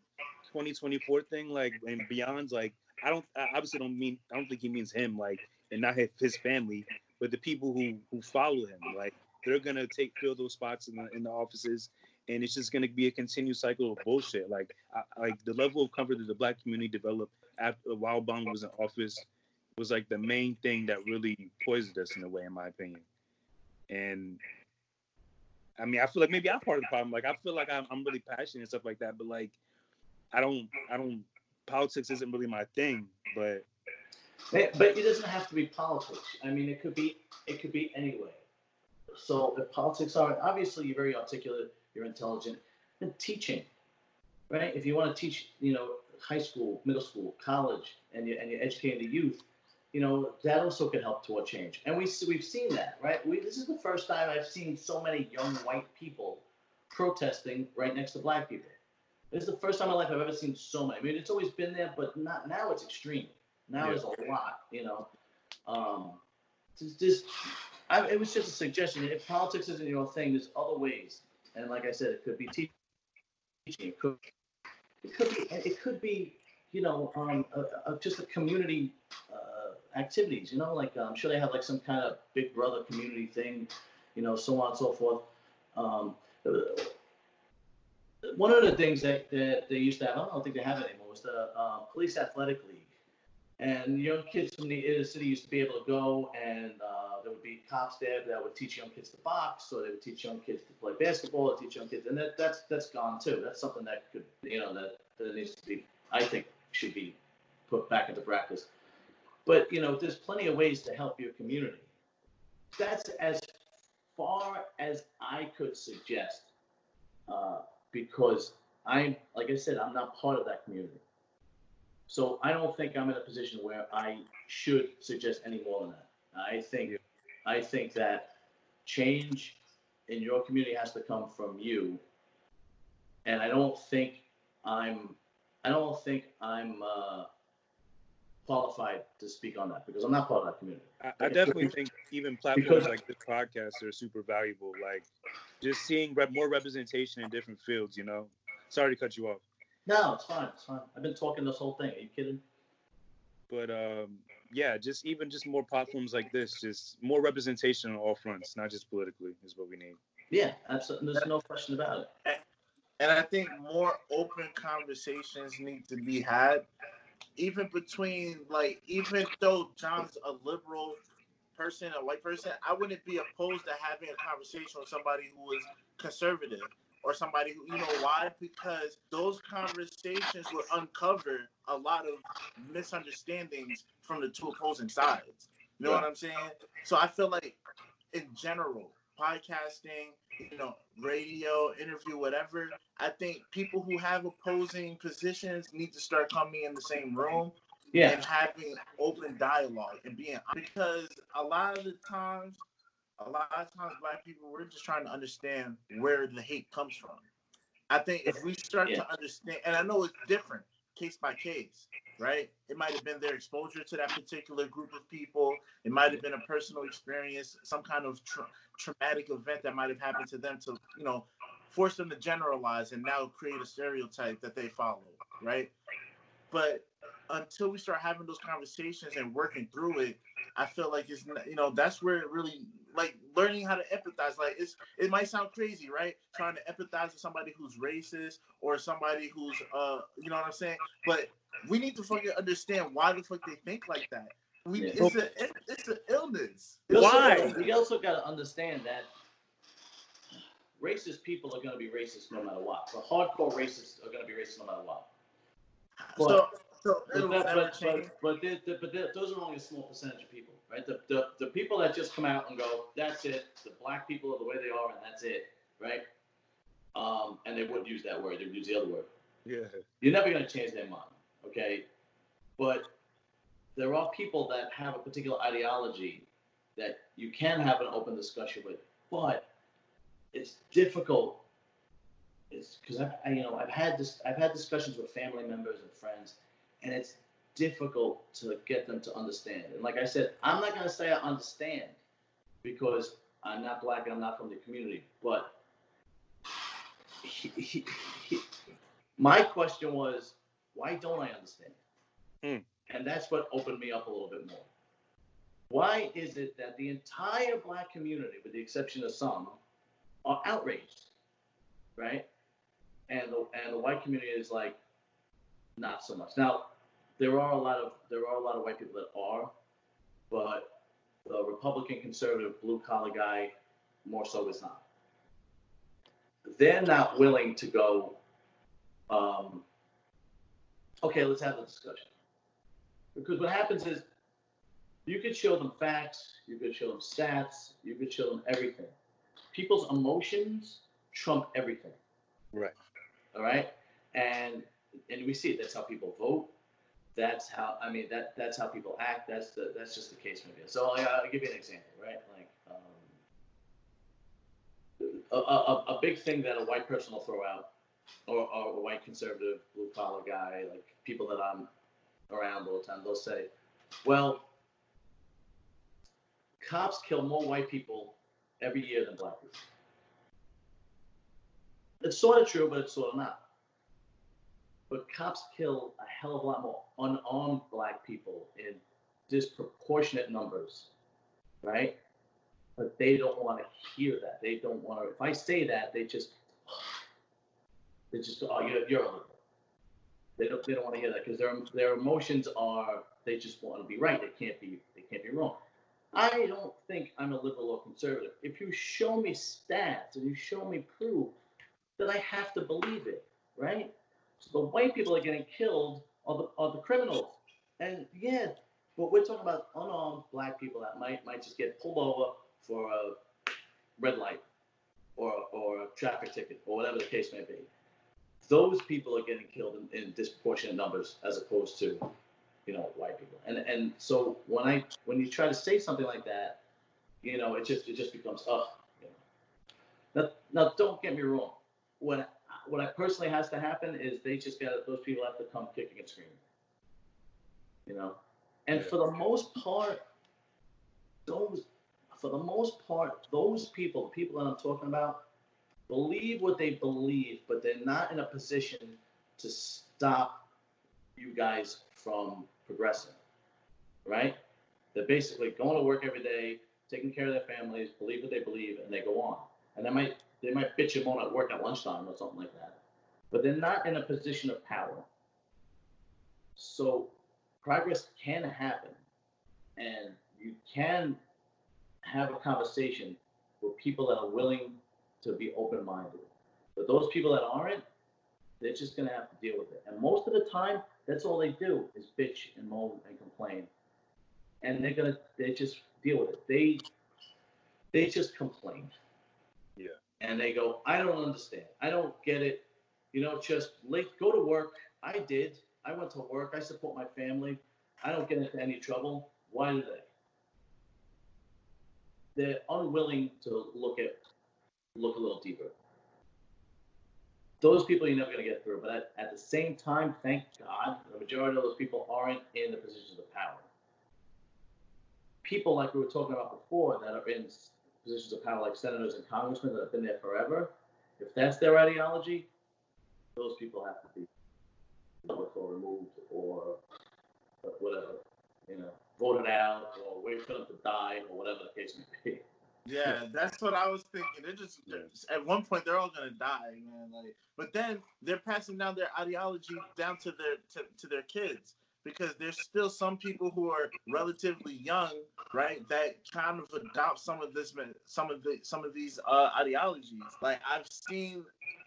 2024 thing, like and beyond, like I don't, I obviously don't mean, I don't think he means him, like, and not his family, but the people who who follow him, like they're gonna take fill those spots in the in the offices and it's just going to be a continued cycle of bullshit. Like, I, like the level of comfort that the black community developed after while Obama was in office was like the main thing that really poisoned us in a way, in my opinion. And I mean, I feel like maybe I'm part of the problem. Like, I feel like I'm, I'm really passionate and stuff like that, but like, I don't, I don't. Politics isn't really my thing, but. But it doesn't have to be politics. I mean, it could be, it could be anyway. So if politics aren't obviously you're very articulate you're intelligent, and teaching, right? If you want to teach, you know, high school, middle school, college, and you and you're educating the youth, you know, that also can help toward change. And we we've seen that, right? We this is the first time I've seen so many young white people protesting right next to black people. This is the first time in my life I've ever seen so many. I mean, it's always been there, but not now. It's extreme. Now yeah. there's a lot, you know. Um, just, just I, it was just a suggestion. If politics isn't your thing, there's other ways and like I said, it could be teaching. It could, it could be. It could be. You know, um, a, a, just a community uh, activities. You know, like I'm sure they have like some kind of Big Brother community thing. You know, so on and so forth. Um, one of the things that, that they used to have, I don't think they have anymore, was the uh, police athletic league. And young kids from the inner city used to be able to go and uh, there would be cops there that would teach young kids to box, or they would teach young kids to play basketball, or teach young kids, and that, that's that's gone too. That's something that could, you know, that, that needs to be, I think, should be put back into practice. But you know, there's plenty of ways to help your community. That's as far as I could suggest, uh, because I'm, like I said, I'm not part of that community. So I don't think I'm in a position where I should suggest any more than that. I think I think that change in your community has to come from you. And I don't think I'm I don't think I'm uh, qualified to speak on that because I'm not part of that community. I, I definitely think even platforms because, like this podcast are super valuable. Like just seeing rep- more representation in different fields. You know. Sorry to cut you off. No, it's fine. It's fine. I've been talking this whole thing. Are you kidding? But um, yeah, just even just more platforms like this, just more representation on all fronts, not just politically, is what we need. Yeah, absolutely. There's no question about it. And I think more open conversations need to be had, even between like even though John's a liberal person, a white person, I wouldn't be opposed to having a conversation with somebody who is conservative or somebody who you know why because those conversations would uncover a lot of misunderstandings from the two opposing sides you know yeah. what i'm saying so i feel like in general podcasting you know radio interview whatever i think people who have opposing positions need to start coming in the same room yeah. and having open dialogue and being because a lot of the times a lot of times black people we're just trying to understand where the hate comes from. I think if we start yeah. to understand, and I know it's different case by case, right? It might have been their exposure to that particular group of people. It might have been a personal experience, some kind of tra- traumatic event that might have happened to them to, you know, force them to generalize and now create a stereotype that they follow, right? But until we start having those conversations and working through it, I feel like it's you know that's where it really like learning how to empathize. Like it's it might sound crazy, right? Trying to empathize with somebody who's racist or somebody who's uh you know what I'm saying. But we need to fucking understand why the fuck they think like that. We, Yeah. it's a it's an illness. You also Why? gotta- also got to understand that racist people are going to be racist no matter what. The hardcore racists are going to be racist no matter what. So so But, that, but, but, but, they- they- but they- those are only a small percentage of people, right? The, the, the people that just come out and go, that's it. The black people are the way they are, and that's it, right? Um, and they wouldn't use that word; they would use the other word. Yeah. You're never going to change their mind, okay? But there are people that have a particular ideology that you can have an open discussion with, but it's difficult. It's because I, you know I've had this I've had discussions with family members and friends, and it's difficult to get them to understand. And like I said, I'm not going to say I understand because I'm not black and I'm not from the community, but he, he, he, my question was, why don't I understand? Hmm. And that's what opened me up a little bit more. Why is it that the entire black community, with the exception of some, are outraged, right? And the and the white community is like, not so much. Now, there are a lot of there are a lot of white people that are, but the Republican conservative blue collar guy more so is not. They're not willing to go. Um, okay, let's have the discussion. Because what happens is, you could show them facts, you could show them stats, you could show them everything. People's emotions trump everything. Right. All right, and and we see it. That's how people vote. That's how I mean that that's how people act. That's the that's just the case maybe. So I'll, I'll give you an example, right? Like um, a, a, a big thing that a white person will throw out, or, or a white conservative blue collar guy, like people that I'm around all the time, they'll say, well, cops kill more white people every year than black people. It's sort of true, but it's sort of not. But cops kill a hell of a lot more unarmed black people in disproportionate numbers, right? But they don't want to hear that. They don't want to. If I say that, they just, they just, oh, you're, you're a liberal. They don't, they don't want to hear that because their their emotions are they just want to be right. They can't be they can't be wrong. I don't think I'm a liberal or conservative. If you show me stats and you show me proof, then I have to believe it, right? The white people are getting killed are the are the criminals, and yeah, but we're talking about unarmed black people that might might just get pulled over for a red light or or a traffic ticket or whatever the case may be. Those people are getting killed in, in disproportionate numbers as opposed to you know white people. And and so when i when you try to say something like that you know it just it just becomes oh you know. now, now don't get me wrong. What what i personally has to happen is they just got those people have to come kicking and screaming you know and for the most part those for the most part those people the people that i'm talking about believe what they believe, but they're not in a position to stop you guys from progressing, right? They're basically going to work every day, taking care of their families, believe what they believe, and they go on. And they might they might bitch and moan at work at lunchtime or something like that, but they're not in a position of power. So progress can happen, and you can have a conversation with people that are willing to be open minded. But those people that aren't, they're just gonna have to deal with it. And most of the time, that's all they do is bitch and moan and complain. And they're gonna they just deal with it. They they just complain. And they go, I don't understand. I don't get it. You know, just late go to work. I did. I went to work. I support my family. I don't get into any trouble. Why do they? They're unwilling to look at look a little deeper. Those people you're never going to get through, but at, at the same time, thank God, the majority of those people aren't in the positions of power. People like we were talking about before that are in positions of power, like senators and congressmen that have been there forever, if that's their ideology, those people have to be or removed or uh, whatever, you know, voted out or wait for them to die or whatever the case may be. Yeah, that's what I was thinking. They're just at one point they're all gonna die, man. Like, but then they're passing down their ideology down to their to, to their kids because there's still some people who are relatively young, right, that kind of adopt some of this, some of the, some of these uh, ideologies. Like I've seen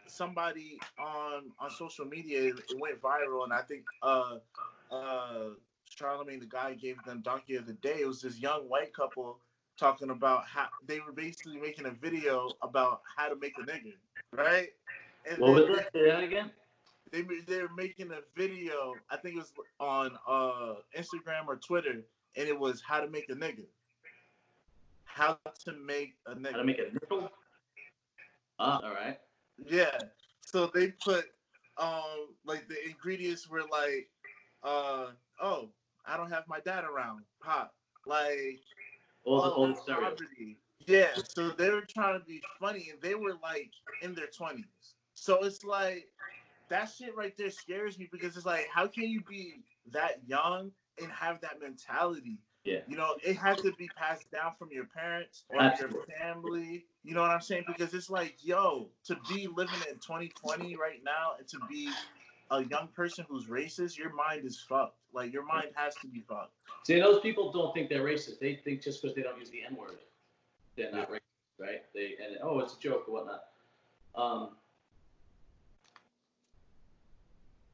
somebody on on social media, it went viral, and I think uh, uh, Charlemagne, the guy, gave them donkey of the day. It was this young white couple talking about how they were basically making a video about how to make a nigga, right? And what was it? Say that again. They they were making a video. I think it was on uh, Instagram or Twitter, and it was how to make a nigga. How to make a nigga. How to make a nigga. Ah, all right. Yeah. So they put um like the ingredients were like uh oh I don't have my dad around pop like all the old poverty. Yeah, so they were trying to be funny and they were like in their twenties. So it's like that shit right there scares me because it's like how can you be that young and have that mentality? Yeah. You know, it has to be passed down from your parents or Absolutely. your family. You know what I'm saying? Because it's like, yo, to be living in 2020 right now and to be a young person who's racist, your mind is fucked. Like your mind has to be fucked. See, those people don't think they're racist. They think just because they don't use the N word, they're not racist, right? They and oh, it's a joke or whatnot. Um,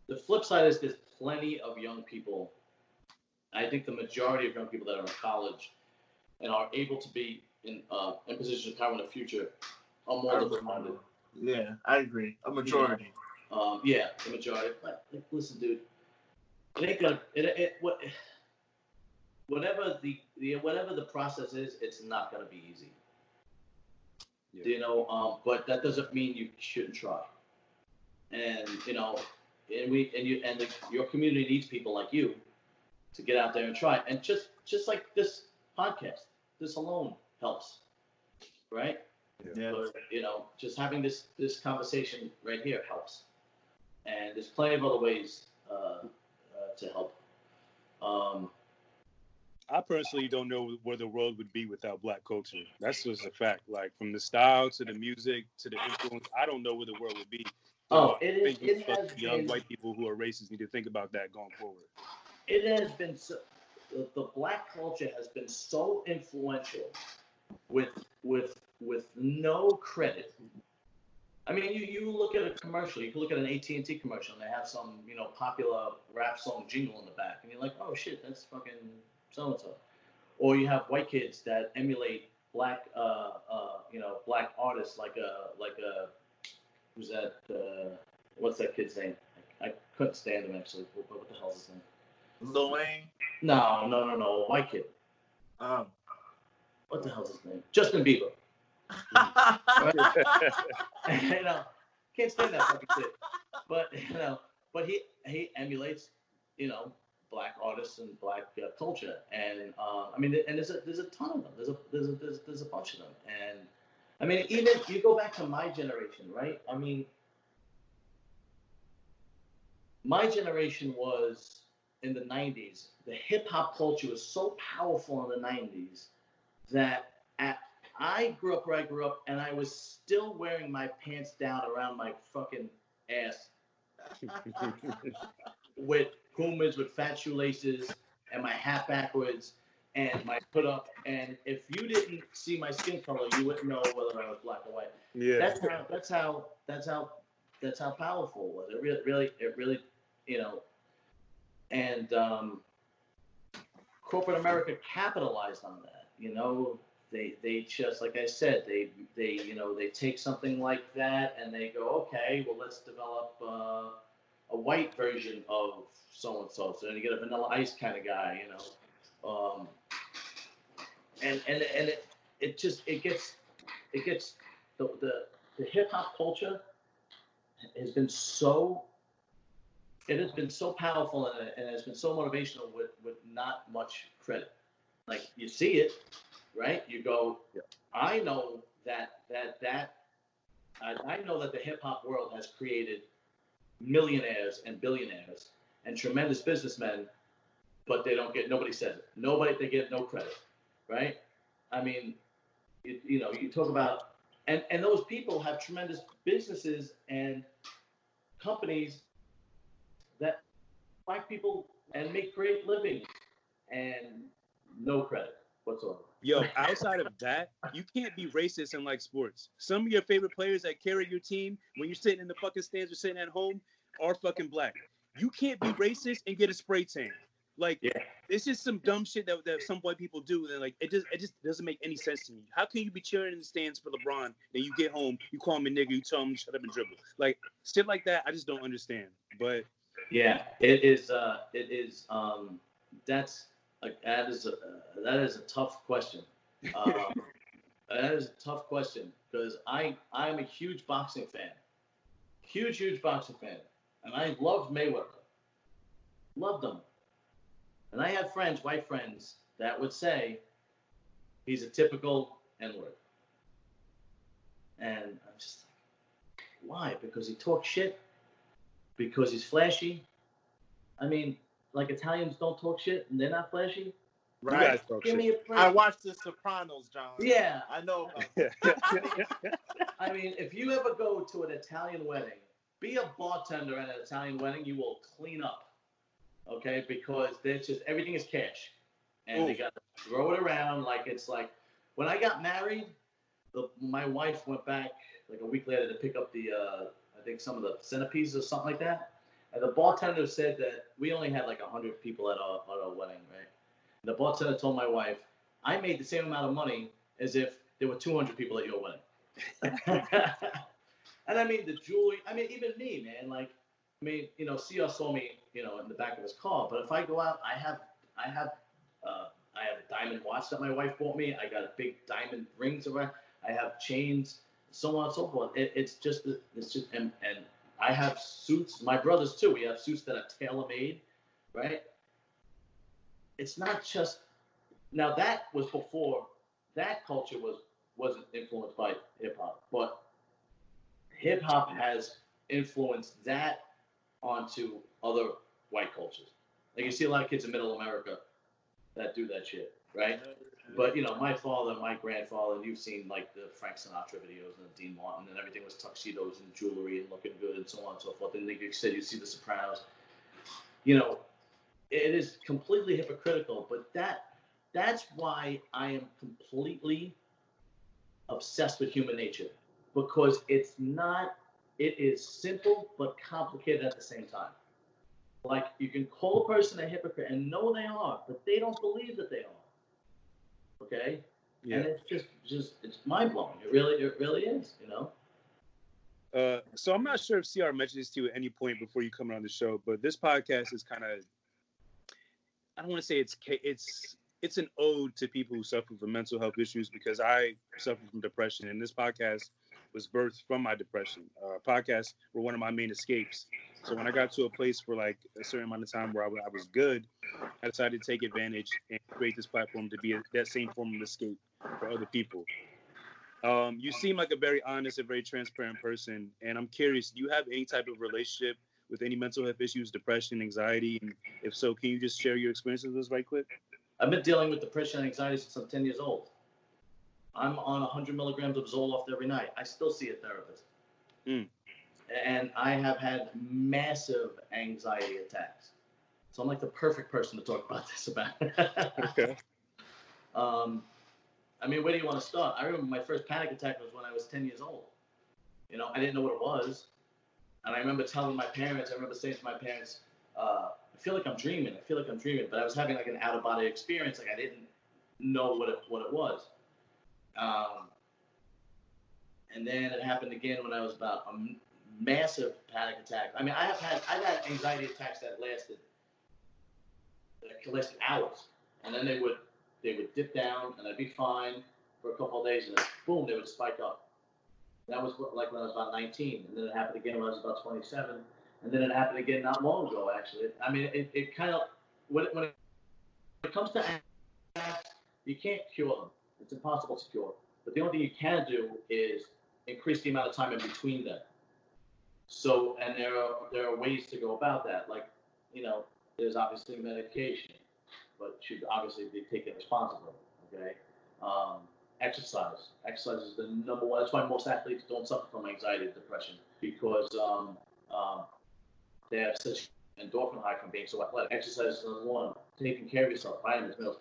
the flip side is there's plenty of young people. I think the majority of young people that are in college and are able to be in uh, in positions of power in the future are more liberal-minded. Yeah, I agree. A majority. Yeah. Um, yeah, the majority. But listen, dude, it ain't gonna. It, it what. Whatever the, the whatever the process is, it's not gonna be easy. Yeah. You know, um, but that doesn't mean you shouldn't try. And you know, and we and you and the, your community needs people like you to get out there and try. And just just like this podcast, this alone helps, right? Yeah. But, you know, just having this this conversation right here helps. And there's plenty of other ways uh, uh, to help. Um, I personally don't know where the world would be without black culture. That's just a fact. Like from the style to the music to the influence, I don't know where the world would be. Oh, it is. It has young been, white people who are racist need to think about that going forward. It has been so. The, the black culture has been so influential with with with no credit. I mean, you, you look at a commercial. You can look at an AT and T commercial, and they have some you know popular rap song jingle in the back, and you're like, oh shit, that's fucking so and so. Or you have white kids that emulate black, uh, uh, you know, black artists like a like a who's that? Uh, what's that kid's name? I, I couldn't stand him actually. What, what the hell's his name? Lil Wayne. No, no, no, no. White kid. Um. What the hell's his name? Justin Bieber. you know, can't stand that fucking shit. But you know, but he he emulates, you know, black artists and black uh, culture, and uh, I mean, and there's a there's a ton of them. There's a there's a there's, there's a bunch of them, and I mean, even you go back to my generation, right? I mean, my generation was in the 90s. The hip hop culture was so powerful in the 90s that at, I grew up where I grew up and I was still wearing my pants down around my fucking ass with Pumas with fat shoelaces and my hat backwards and my put up. And if you didn't see my skin color, you wouldn't know whether I was black or white. Yeah. That's how. That's how. That's how. That's how powerful it was. It really, really, it really, you know, and um, corporate America capitalized on that. You know, they they just like I said, they they you know they take something like that and they go, okay, well let's develop uh, a white version of so and so. So then you get a Vanilla Ice kind of guy, you know. Um, and and and it, it just it gets it gets the the, the hip hop culture has been so it has been so powerful and, and has been so motivational with with not much credit. Like you see it, right? You go, yeah. I know that that that I, I know that the hip hop world has created millionaires and billionaires and tremendous businessmen, but they don't get nobody says it. Nobody they get no credit right? I mean, you, you know, you talk about, and, and those people have tremendous businesses and companies that black people and make great livings and no credit whatsoever. Yo, outside of that, you can't be racist in like sports. Some of your favorite players that carry your team when you're sitting in the fucking stands or sitting at home are fucking black. You can't be racist and get a spray tan. Like Yeah. it's just some dumb shit that, that some white people do, and like it just it just doesn't make any sense to me. How can you be cheering in the stands for LeBron, and you get home, you call him a nigga, you tell him to shut up and dribble, like shit like that? I just don't understand. But Yeah, it is. Uh, it is. Um, that's a, that is a that is a tough question. Um, that is a tough question because I I am a huge boxing fan, huge huge boxing fan, and I loved Mayweather, loved him, and I had friends, white friends, that would say he's a typical N word, and I'm just like, why? Because he talks shit because he's flashy. I mean, like Italians don't talk shit and they're not flashy. you Right. guys talk Give shit. me a break. I watched The Sopranos, John. Yeah, I know. I mean, if you ever go to an Italian wedding, be a bartender at an Italian wedding, you will clean up, okay? Because there's just everything is cash, and they Ooh. got to throw it around like it's like when I got married. The, my wife went back like a week later to pick up the uh, I think some of the centerpieces or something like that, and the bartender said that we only had like hundred people at our, at our wedding, right? And the bartender told my wife, I made the same amount of money as if there were 200 people at your wedding. and I mean the jewelry. I mean even me, man. Like, I mean, you know, CR saw me, you know, in the back of his car. But if I go out, I have, I have, uh, I have a diamond watch that my wife bought me. I got a big diamond rings around. I have chains, so on and so forth. It, it's just, it's just, and, and I have suits. My brothers too. We have suits that are tailor made, right? It's not just. Now that was before that culture was wasn't influenced by hip hop, but hip hop has influenced that onto other white cultures. Like you see a lot of kids in Middle America that do that shit, right? But you know, my father, my grandfather, and you've seen like the Frank Sinatra videos and the Dean Martin, and everything was tuxedos and jewelry and looking good and so on and so forth. And like you said, you see the Sopranos. You know, it is completely hypocritical, but that that's why I am completely obsessed with human nature because it's not it is simple but complicated at the same time. Like you can call a person a hypocrite and know they are but they don't believe that they are. Okay? Yeah. and it's just just it's mind-blowing. It really it really is you know? Uh, so I'm not sure if CR mentioned this to you at any point before you come on the show, but this podcast is kind of I don't want to say it's it's it's an ode to people who suffer from mental health issues because I suffer from depression, and this podcast was birthed from my depression. Uh, podcasts were one of my main escapes. So when I got to a place for like a certain amount of time where I, I was good, I decided to take advantage and create this platform to be a, that same form of escape for other people. Um, you seem like a very honest and very transparent person, and I'm curious. Do you have any type of relationship with any mental health issues, depression, anxiety, and if so, can you just share your experiences with us right quick? i've been dealing with depression and anxiety since i'm 10 years old i'm on 100 milligrams of zoloft every night i still see a therapist Mm. and i have had massive anxiety attacks so i'm like the perfect person to talk about this about Okay. Um, I mean, where do you want to start? I remember my first panic attack was when I was 10 years old. You know, I didn't know what it was. And I remember telling my parents, I remember saying to my parents, uh, I feel like I'm dreaming. I feel like I'm dreaming. But I was having like an out of body experience. Like I didn't know what it, what it was. Um, and then it happened again when I was about a massive panic attack. I mean, I have had, I've had anxiety attacks that lasted, that lasted hours. And then they would they would dip down and I'd be fine for a couple of days and then boom, they would spike up. That was what- like when I was about 19, and then it happened again when I was about 27, and then it happened again not long ago. Actually, I mean, it, it kind of when it, when it comes to you can't cure them. It's impossible to cure. But the only thing you can do is increase the amount of time in between them. So, and there are there are ways to go about that. Like, you know, there's obviously medication, but should obviously be taken responsibly. Okay. Um, exercise. Exercise is the number one. That's why most athletes don't suffer from anxiety and depression because um, um, they have such endorphin high from being so athletic. Exercise is number one. Taking care of yourself, vitamins, meals.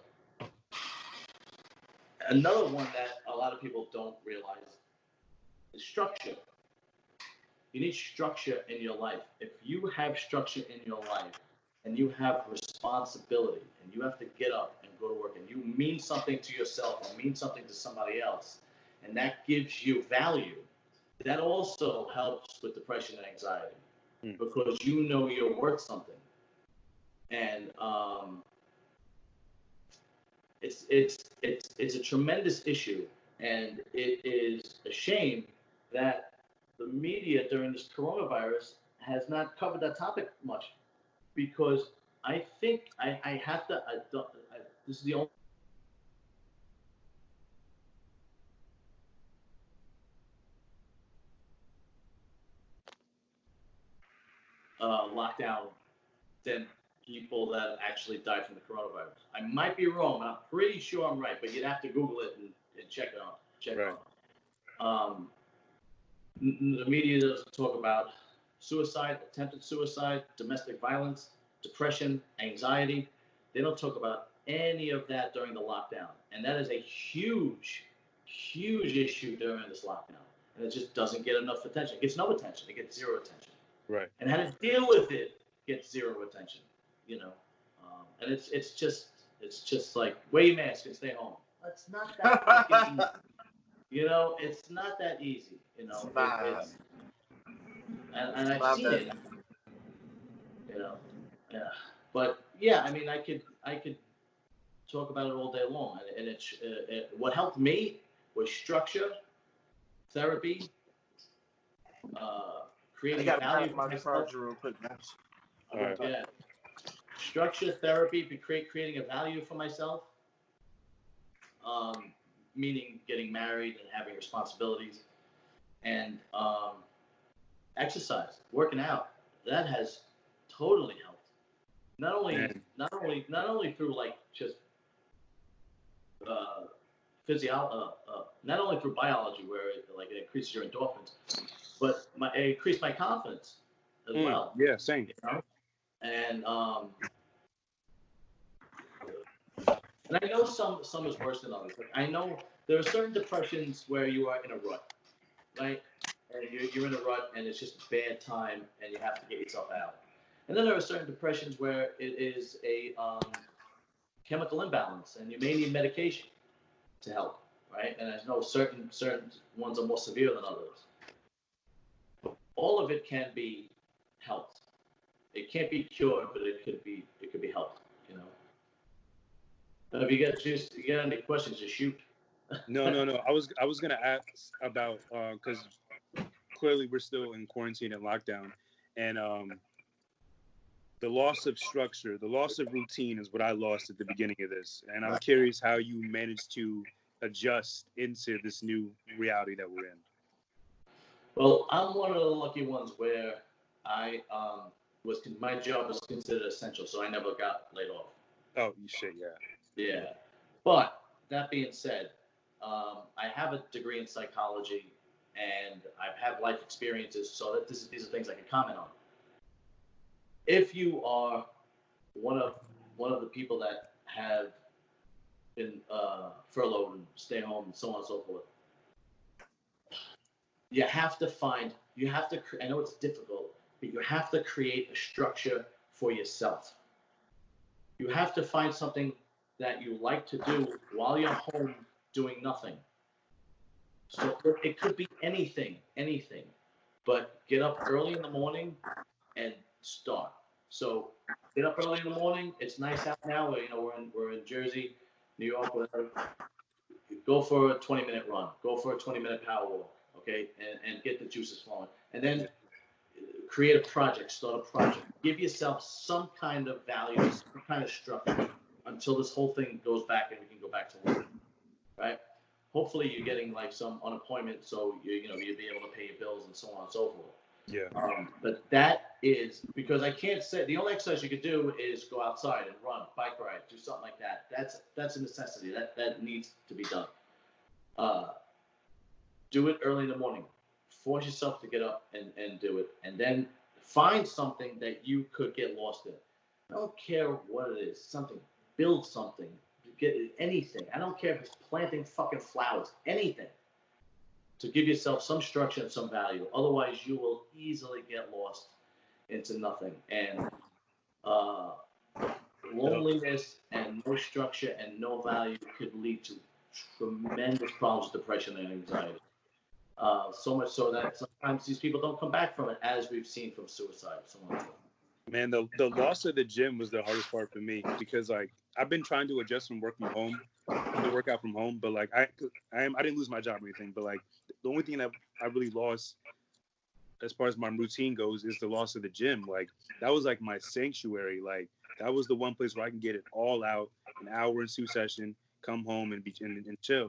Another one that a lot of people don't realize is structure. You need structure in your life. If you have structure in your life and you have responsibility and you have to get up and go to work and you mean something to yourself or mean something to somebody else, and that gives you value, that also helps with depression and anxiety Mm. because you know you're worth something. And um, it's it's it's it's a tremendous issue, and it is a shame that the media during this coronavirus has not covered that topic much, because I think I, I have to. I I, this is the only. Uh, lockdown than people that actually died from the coronavirus. I might be wrong, but I'm pretty sure I'm right. But you'd have to Google it and, and check it out. Check Right. it out. Um, the media doesn't talk about suicide, attempted suicide, domestic violence, depression, anxiety. They don't talk about any of that during the lockdown, and that is a huge, huge issue during this lockdown. And it just doesn't get enough attention. It gets no attention. It gets zero attention Right. and how to deal with it gets zero attention. You know, um, and it's it's just it's just like wear your mask and stay home. It's not that easy. You know, it's not that easy. You know, It's not. It, it's, and, and I've seen that it. You know, yeah. But yeah, I mean, I could I could talk about it all day long, and, and it's uh, it, what helped me was structure, therapy, uh, I gotta value my charger real quick, guys. All right. Yeah. Structure therapy, be create creating a value for myself. Um, meaning getting married and having responsibilities, and um, exercise, working out. That has totally helped. Not only, Man. not only, not only through like just uh, physio, uh, uh, not only through biology where it like it increases your endorphins, but my, it increased my confidence as Mm, well Yeah, same. you know? And um, and I know some some is worse than others. Like I know there are certain depressions where you are in a rut, right? And you're, you're in a rut and it's just a bad time and you have to get yourself out. And then there are certain depressions where it is a um, chemical imbalance and you may need medication to help, right? And I know certain certain ones are more severe than others. All of it can be helped. It can't be cured, but it could be it could be helped. You know. Now, if you got just you got any questions, just shoot. No, no, no. I was I was gonna ask about because clearly we're still in quarantine and lockdown, and um, the loss of structure, the loss of routine is what I lost at the beginning of this, and I'm curious how you managed to adjust into this new reality that we're in. Well, I'm one of the lucky ones where I um, was my job was considered essential, so I never got laid off. Oh, you shit, yeah. Yeah. But that being said, um, I have a degree in psychology and I've had life experiences, so that this, these are things I can comment on. If you are one of one of the people that have been uh, furloughed and stay home and so on and so forth, you have to find you have to. I know it's difficult, but you have to create a structure for yourself. You have to find something that you like to do while you're home doing nothing. So it could be anything, anything, but get up early in the morning and start. So get up early in the morning. It's nice out now. You know we're in we're in Jersey, New York, whatever. Go for a 20 minute run. Go for a 20 minute power walk. Okay, and and get the juices flowing. And then create a project. Start a project. Give yourself some kind of value, some kind of structure until this whole thing goes back and we can go back to work. Right? Hopefully you're getting like some unemployment so you you know you'll be able to pay your bills and so on and so forth. Yeah. Um, but that is because I can't say the only exercise you could do is go outside and run, bike ride, do something like that. That's that's a necessity. That that needs to be done. Uh, do it early in the morning. Force yourself to get up and, and do it, and then Find something that you could get lost in. I don't care what it is. Something. Build something. Get anything. I don't care if it's planting fucking flowers. Anything. To give yourself some structure and some value. Otherwise, you will easily get lost into nothing. And uh, loneliness and no structure and no value could lead to tremendous problems with depression and anxiety. Uh, so much so that sometimes these people don't come back from it, as we've seen from suicide. So on. Man, the the loss of the gym was the hardest part for me because like I've been trying to adjust from work from home to work out from home, but like I I am I didn't lose my job or anything, but like the only thing that I really lost as far as my routine goes is the loss of the gym. Like that was like my sanctuary. Like that was the one place where I can get it all out, an hour and two session, come home and be and, and chill.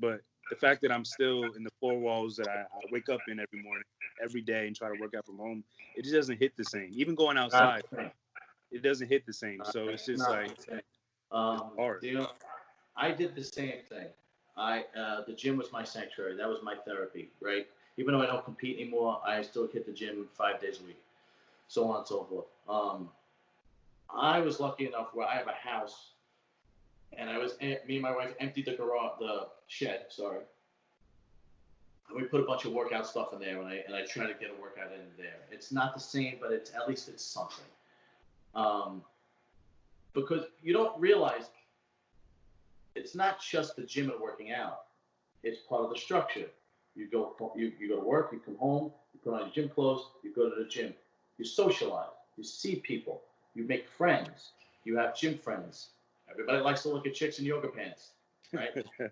But the fact that I'm still in the four walls that I, I, wake up in every morning, every day, and try to work out from home, it just doesn't hit the same. Even going outside, it doesn't hit the same. So it's just like um, hard. You know, I did the same thing. I uh, the gym was my sanctuary. That was my therapy, right? Even though I don't compete anymore, I still hit the gym five days a week, so on and so forth. Um, I was lucky enough where I have a house and I was me and my wife emptied the garage, the shed. Sorry. And we put a bunch of workout stuff in there, and I and I try to get a workout in there. It's not the same, but it's at least it's something. Um, because you don't realize it's not just the gym and working out. It's part of the structure. You go you, you go to work, you come home, you put on your gym clothes, you go to the gym, you socialize, you see people, you make friends, you have gym friends, Everybody likes to look at chicks in yoga pants, right?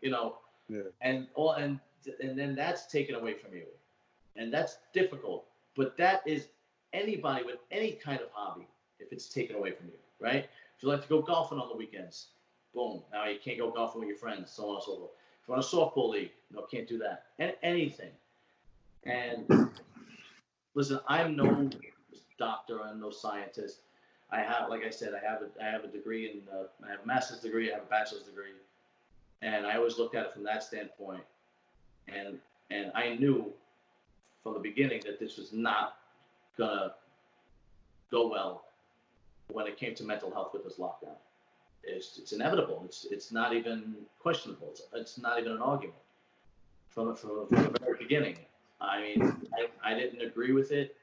you know, yeah. and all and and then that's taken away from you, and that's difficult. But that is anybody with any kind of hobby if it's taken away from you, right? If you like to go golfing on the weekends, boom, now you can't go golfing with your friends, so on and so forth. If you want a softball league, no, can't do that. And anything. And listen, I'm no doctor, I'm no scientist. I have, like I said, I have a, I have a degree in, uh, I have a master's degree, I have a bachelor's degree, and I always looked at it from that standpoint, and and I knew from the beginning that this was not gonna go well when it came to mental health with this lockdown. It's it's inevitable. It's it's not even questionable. It's, it's not even an argument from from, from the very beginning. I mean, I, I didn't agree with it,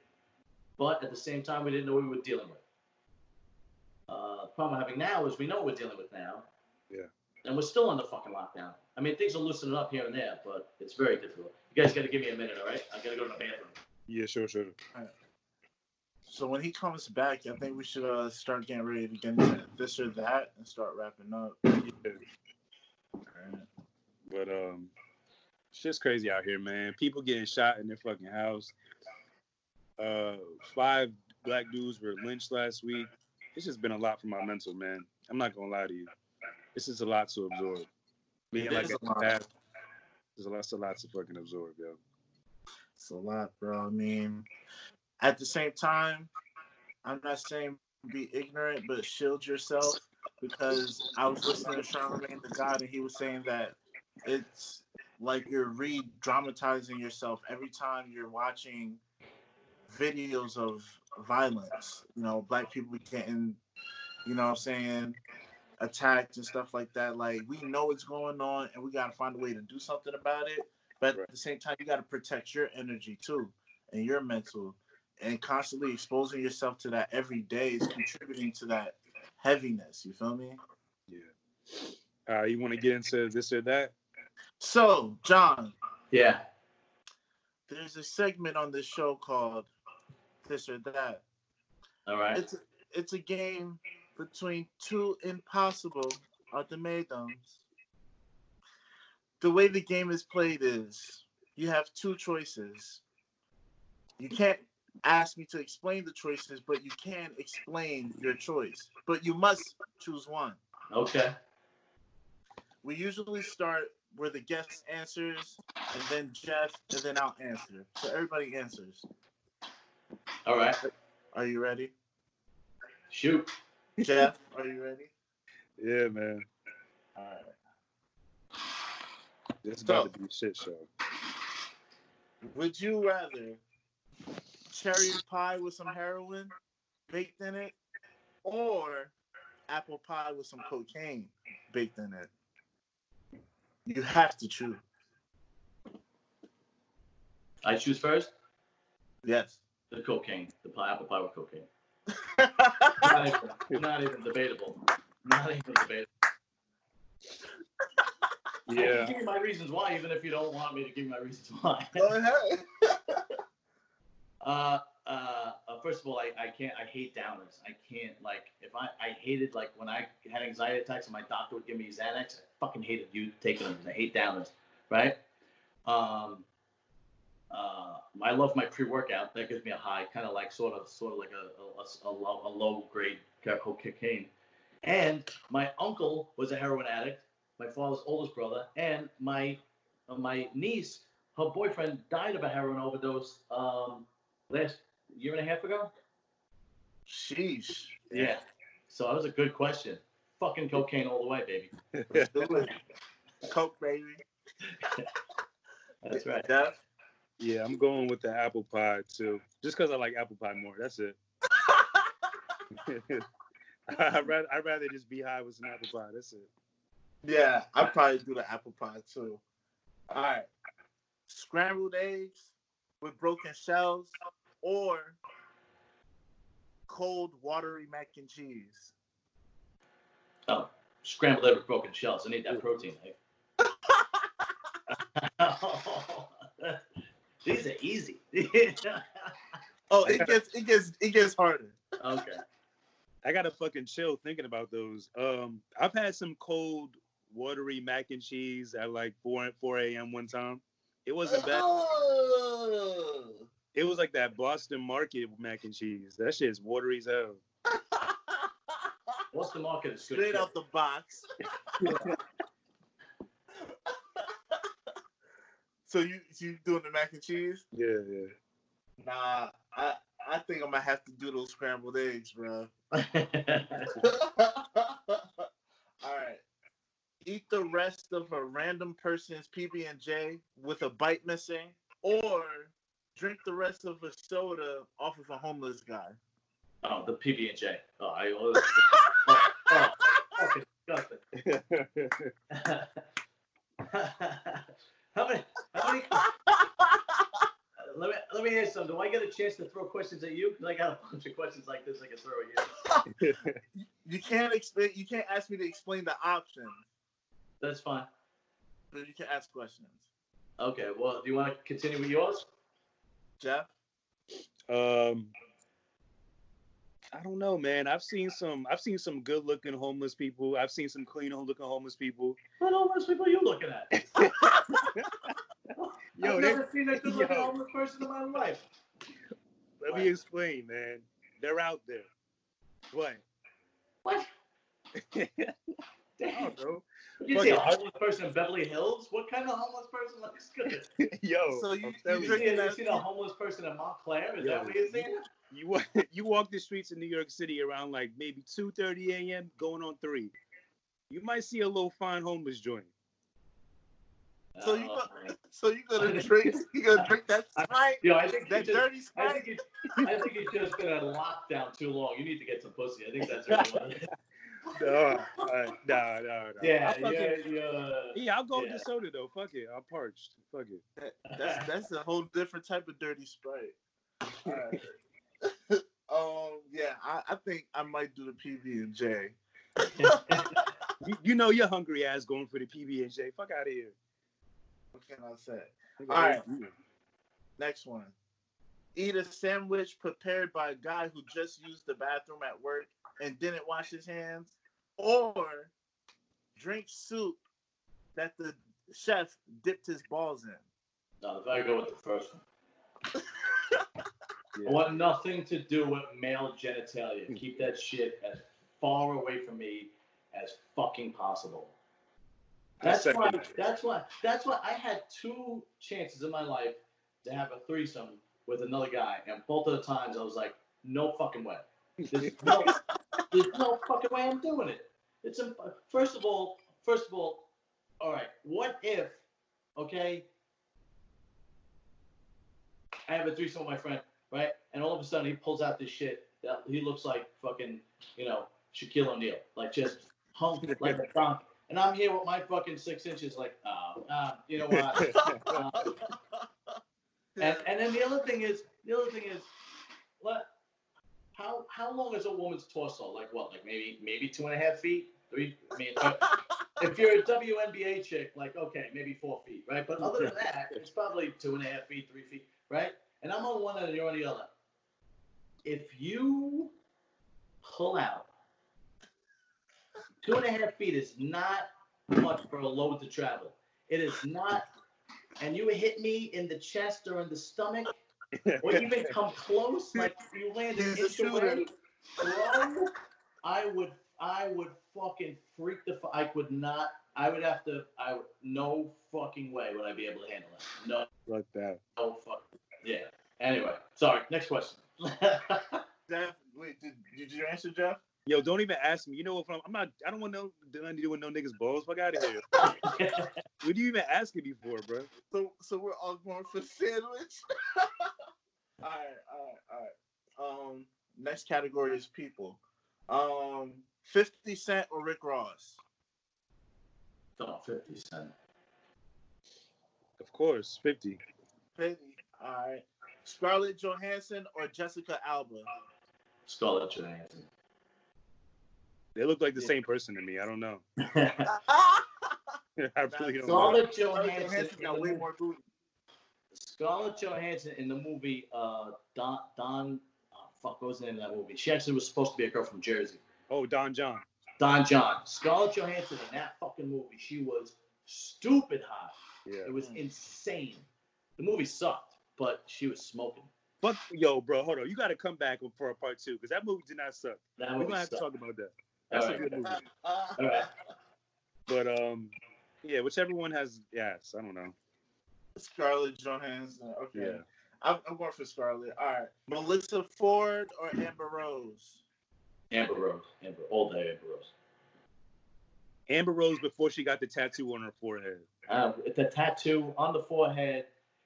but at the same time, we didn't know what we were dealing with. Uh, the problem we're having now is we know what we're dealing with now. Yeah. And we're still under fucking lockdown. I mean, things are loosening up here and there, but it's very difficult. You guys got to give me a minute, all right? I got to go to the bathroom. Yeah, sure, sure. So when he comes back, I think we should uh, start getting ready to get into this or that and start wrapping up. Yeah. Right. But um, it's just crazy out here, man. People getting shot in their fucking house. Uh, five black dudes were lynched last week it's just been a lot for my mental, man. I'm not gonna lie to you. It's just a lot to absorb. Being like a past, there's a lot, a lot to fucking absorb, yo. It's a lot, bro. I mean, at the same time, I'm not saying be ignorant, but shield yourself because I was listening to Charlamagne the God, and he was saying that it's like you're re-dramatizing yourself every time you're watching videos of violence. You know, black people getting, you know what I'm saying, attacked and stuff like that. Like we know what's going on and we gotta find a way to do something about it. But at the same time, you gotta protect your energy too and your mental. And constantly exposing yourself to that every day is contributing to that heaviness. You feel me? Yeah. Uh, you want to get into this or that? So, John. Yeah. There's a segment on this show called this or that. All right. It's it's a game between two impossible ultimatums. The way the game is played is you have two choices. You can't ask me to explain the choices, but you can explain your choice. But you must choose one. Okay. We usually start where the guest answers, and then Jeff, and then I'll answer. So everybody answers. All right. Are you ready? Shoot. Jeff, are you ready? Yeah, man. All right. This is about to be a shit show. Would you rather cherry pie with some heroin baked in it, or apple pie with some cocaine baked in it. You have to choose. I choose first. Yes. The cocaine, the pie, apple pie with cocaine. Not even, not even debatable. Not even debatable. I can Yeah. give you my reasons why, even if you don't want me to give you my reasons why. Go ahead. Uh, uh, uh, first of all, I, I can't. I hate downers. I can't like if I I hated like when I had anxiety attacks and my doctor would give me Xanax. I fucking hated you taking them. I hate downers, right? Um, uh, I love my pre-workout. That gives me a high, kind of like sort of sort of like a a, a, low, a low grade co- cocaine. And my uncle was a heroin addict. My father's oldest brother, and my my niece, her boyfriend died of a heroin overdose. Um, last year and a half ago. Sheesh. Yeah. So that was a good question. Fucking cocaine all the way, baby. Do it. Coke, baby. That's right. Def? Yeah, I'm going with the apple pie too. Just because I like apple pie more. That's it. I'd rather, I'd rather just be high with some apple pie. That's it. Yeah, I'd probably do the apple pie too. All right. Scrambled eggs with broken shells or cold, watery mac and cheese. Oh, scrambled egg with broken shells. I need that protein. eh? These are easy. Oh, it gets it gets it gets harder. okay. I gotta fucking chill thinking about those. Um, I've had some cold, watery mac and cheese at like 4 4 a.m. one time. It wasn't bad. It was like that Boston Market mac and cheese. That shit's watery as hell. What's the market? Is good Straight shit. out the box. so you you doing the mac and cheese? Yeah, yeah. Nah, I I think I'm gonna have to do those scrambled eggs, bro. All right. Eat the rest of a random person's PB and J with a bite missing, or drink the rest of a soda off of a homeless guy. oh, the PB and J. Oh, I. Oh, oh, fucking disgusting. how many? How many? Uh, let me let me ask something. Do I get a chance to throw questions at you? Because I got a bunch of questions like this I can throw at you. You can't explain. You can't ask me to explain the options, That's fine. but you can ask questions. Okay. Well, do you want to continue with yours? Jeff. um, I don't know, man. I've seen some. I've seen some good-looking homeless people. I've seen some clean-looking homeless people. What homeless people are you looking at? Yo, I've never seen a good looking yo. homeless person in my life. Let me explain, man. They're out there. What? What? I don't know. You Fuck see a homeless person in Beverly Hills? What kind of homeless person looks good? Yo, So you- I'm you You you, see, you see a homeless person in Montclair? Is Yo. that what you're saying? you walk, you walk the streets in New York City around like maybe 2:30 a.m. going on three. You might see a little fine homeless joint. So you Oh, go, man. so you gonna drink? You gonna drink that Sprite? Yo, I think you That just, dirty I Sprite? think you, I think you just been on lockdown too long. You need to get some pussy. I think that's really what it is. No, uh, nah, nah, nah. Yeah, I fucking- yeah, yeah. Yeah, I'll go with the soda though. Fuck it, I'm parched. Fuck it. That- That's that's a whole different type of dirty Sprite. Alright. um, yeah, I, I think I might do the PB and J. You, know you know your hungry ass going for the PB and J. Fuck out of here. What can I say? All right. Next one. Eat a sandwich prepared by a guy who just used the bathroom at work and didn't wash his hands, or drink soup that the chef dipped his balls in. No, if I go with the first one. Yeah. I want nothing to do with male genitalia. Keep that shit as far away from me as fucking possible. That's why. That's why. That's why I had two chances in my life to have a threesome with another guy, and both of the times I was like, no fucking way. There's no, there's no fucking way I'm doing it. It's a, first of all, first of all, all right. What if, okay, I have a threesome with my friend. right? And all of a sudden he pulls out this shit that he looks like fucking, you know, Shaquille O'Neal, like just hung like a donkey. And I'm here with my fucking six inches, like, uh, uh, you know what? Uh, and and then the other thing is, the other thing is, what? How how long is a woman's torso? Like what? Like maybe maybe two and a half feet, three. I mean, if you're a WNBA chick, like okay, maybe four feet, right? But other than that, it's probably two and a half feet, three feet, right? And I'm on one end and you're on the other. If you pull out two and a half feet is not much for a load to travel. It is not, and you would hit me in the chest or in the stomach, or even come close, like you land an inch away, bro, I would, I would fucking freak the. fu- I would not. I would have to. I would, no fucking way would I be able to handle it. No, Fuck that. no fuck. Yeah. Anyway, sorry. Next question. Jeff, wait, did, did you answer Jeff? Yo, don't even ask me. You know what? I'm, I'm not. I don't want no nothing to do with no niggas balls. Fuck out of here. What do you even asking me for, bro? So so we're all going for sandwich. all right, all right, all right. Um, next category is people. Um, Fifty Cent or Rick Ross? oh, 50 Cent. Of course, fifty. Fifty. All right. Scarlett Johansson or Jessica Alba? Scarlett Johansson. They look like the same person to me. I don't know. I really don't. Scarlett Scarlett Johansson Johansson in got the way movie- more booty. Scarlett Johansson in the movie uh, Don Don. Oh, fuck, what was the name of that movie? She actually was supposed to be a girl from Jersey. Oh, Don Jon. Don Jon. Scarlett Johansson in that fucking movie, she was stupid hot. Yeah. It was insane. The movie sucked, but she was smoking. Fuck, yo, bro, hold on. You got to come back for a part two because that movie did not suck. That We're gonna have to talk about that. That's All a right. good movie. All right. But um, yeah, whichever one has yes, I don't know. Scarlett Johansson. Okay. Yeah. I'm, I'm going for Scarlett. All right. Melissa Ford or Amber Rose? Amber Rose. Amber. All day Amber Rose. Amber Rose before she got the tattoo on her forehead. Uh, the tattoo on the forehead.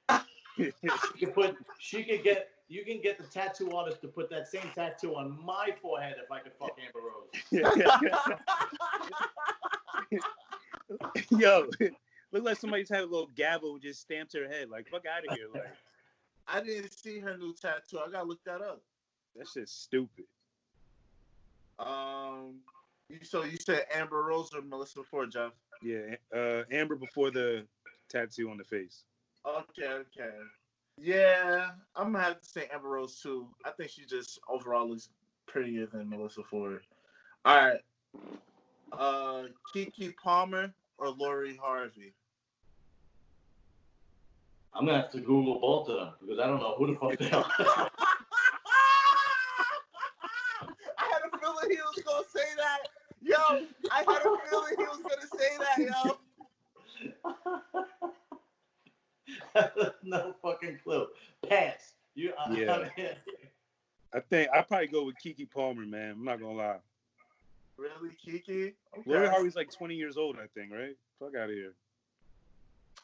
She could put. She could get. You can get the tattoo artist to put that same tattoo on my forehead if I could fuck Amber Rose. yo, look like somebody's had a little gavel and just stamped her head. Like fuck out of here. Like I didn't see her new tattoo. I gotta look that up. that shit's stupid. Um, you, so you said Amber Rose or Melissa Ford, Jeff? Yeah, uh, Amber before the tattoo on the face. Okay, okay. Yeah, I'm gonna have to say Amber Rose too. I think she just overall looks prettier than Melissa Ford. All right. Uh, Keke Palmer or Lori Harvey? I'm gonna have to Google both of them because I don't know who the fuck they are. I had a feeling he was gonna say that. Yo, I had a feeling he was gonna say that, yo. no fucking clue. Pass. You. I, Yeah. I think I probably go with Keke Palmer, man. I'm not gonna lie. Really, Keke? Okay. Lori Harvey's like 20 years old, I think, right? Fuck out of here.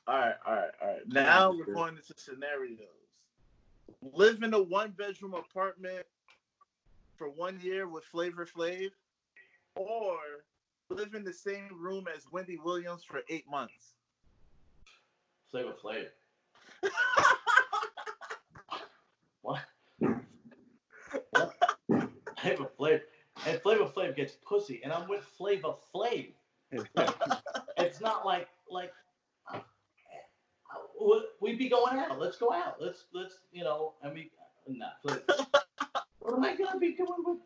All right, all right, all right. Now we're going into scenarios. Live in a one bedroom apartment for one year with Flavor Flav, or live in the same room as Wendy Williams for eight months. Flavor Flav. What? what? Flavor Flav. And Flavor Flav gets pussy, and I'm with Flavor Flav. It's not like like uh, uh, we'd be going out. Let's go out. Let's let's you know. I mean, nah. What am I gonna be doing with?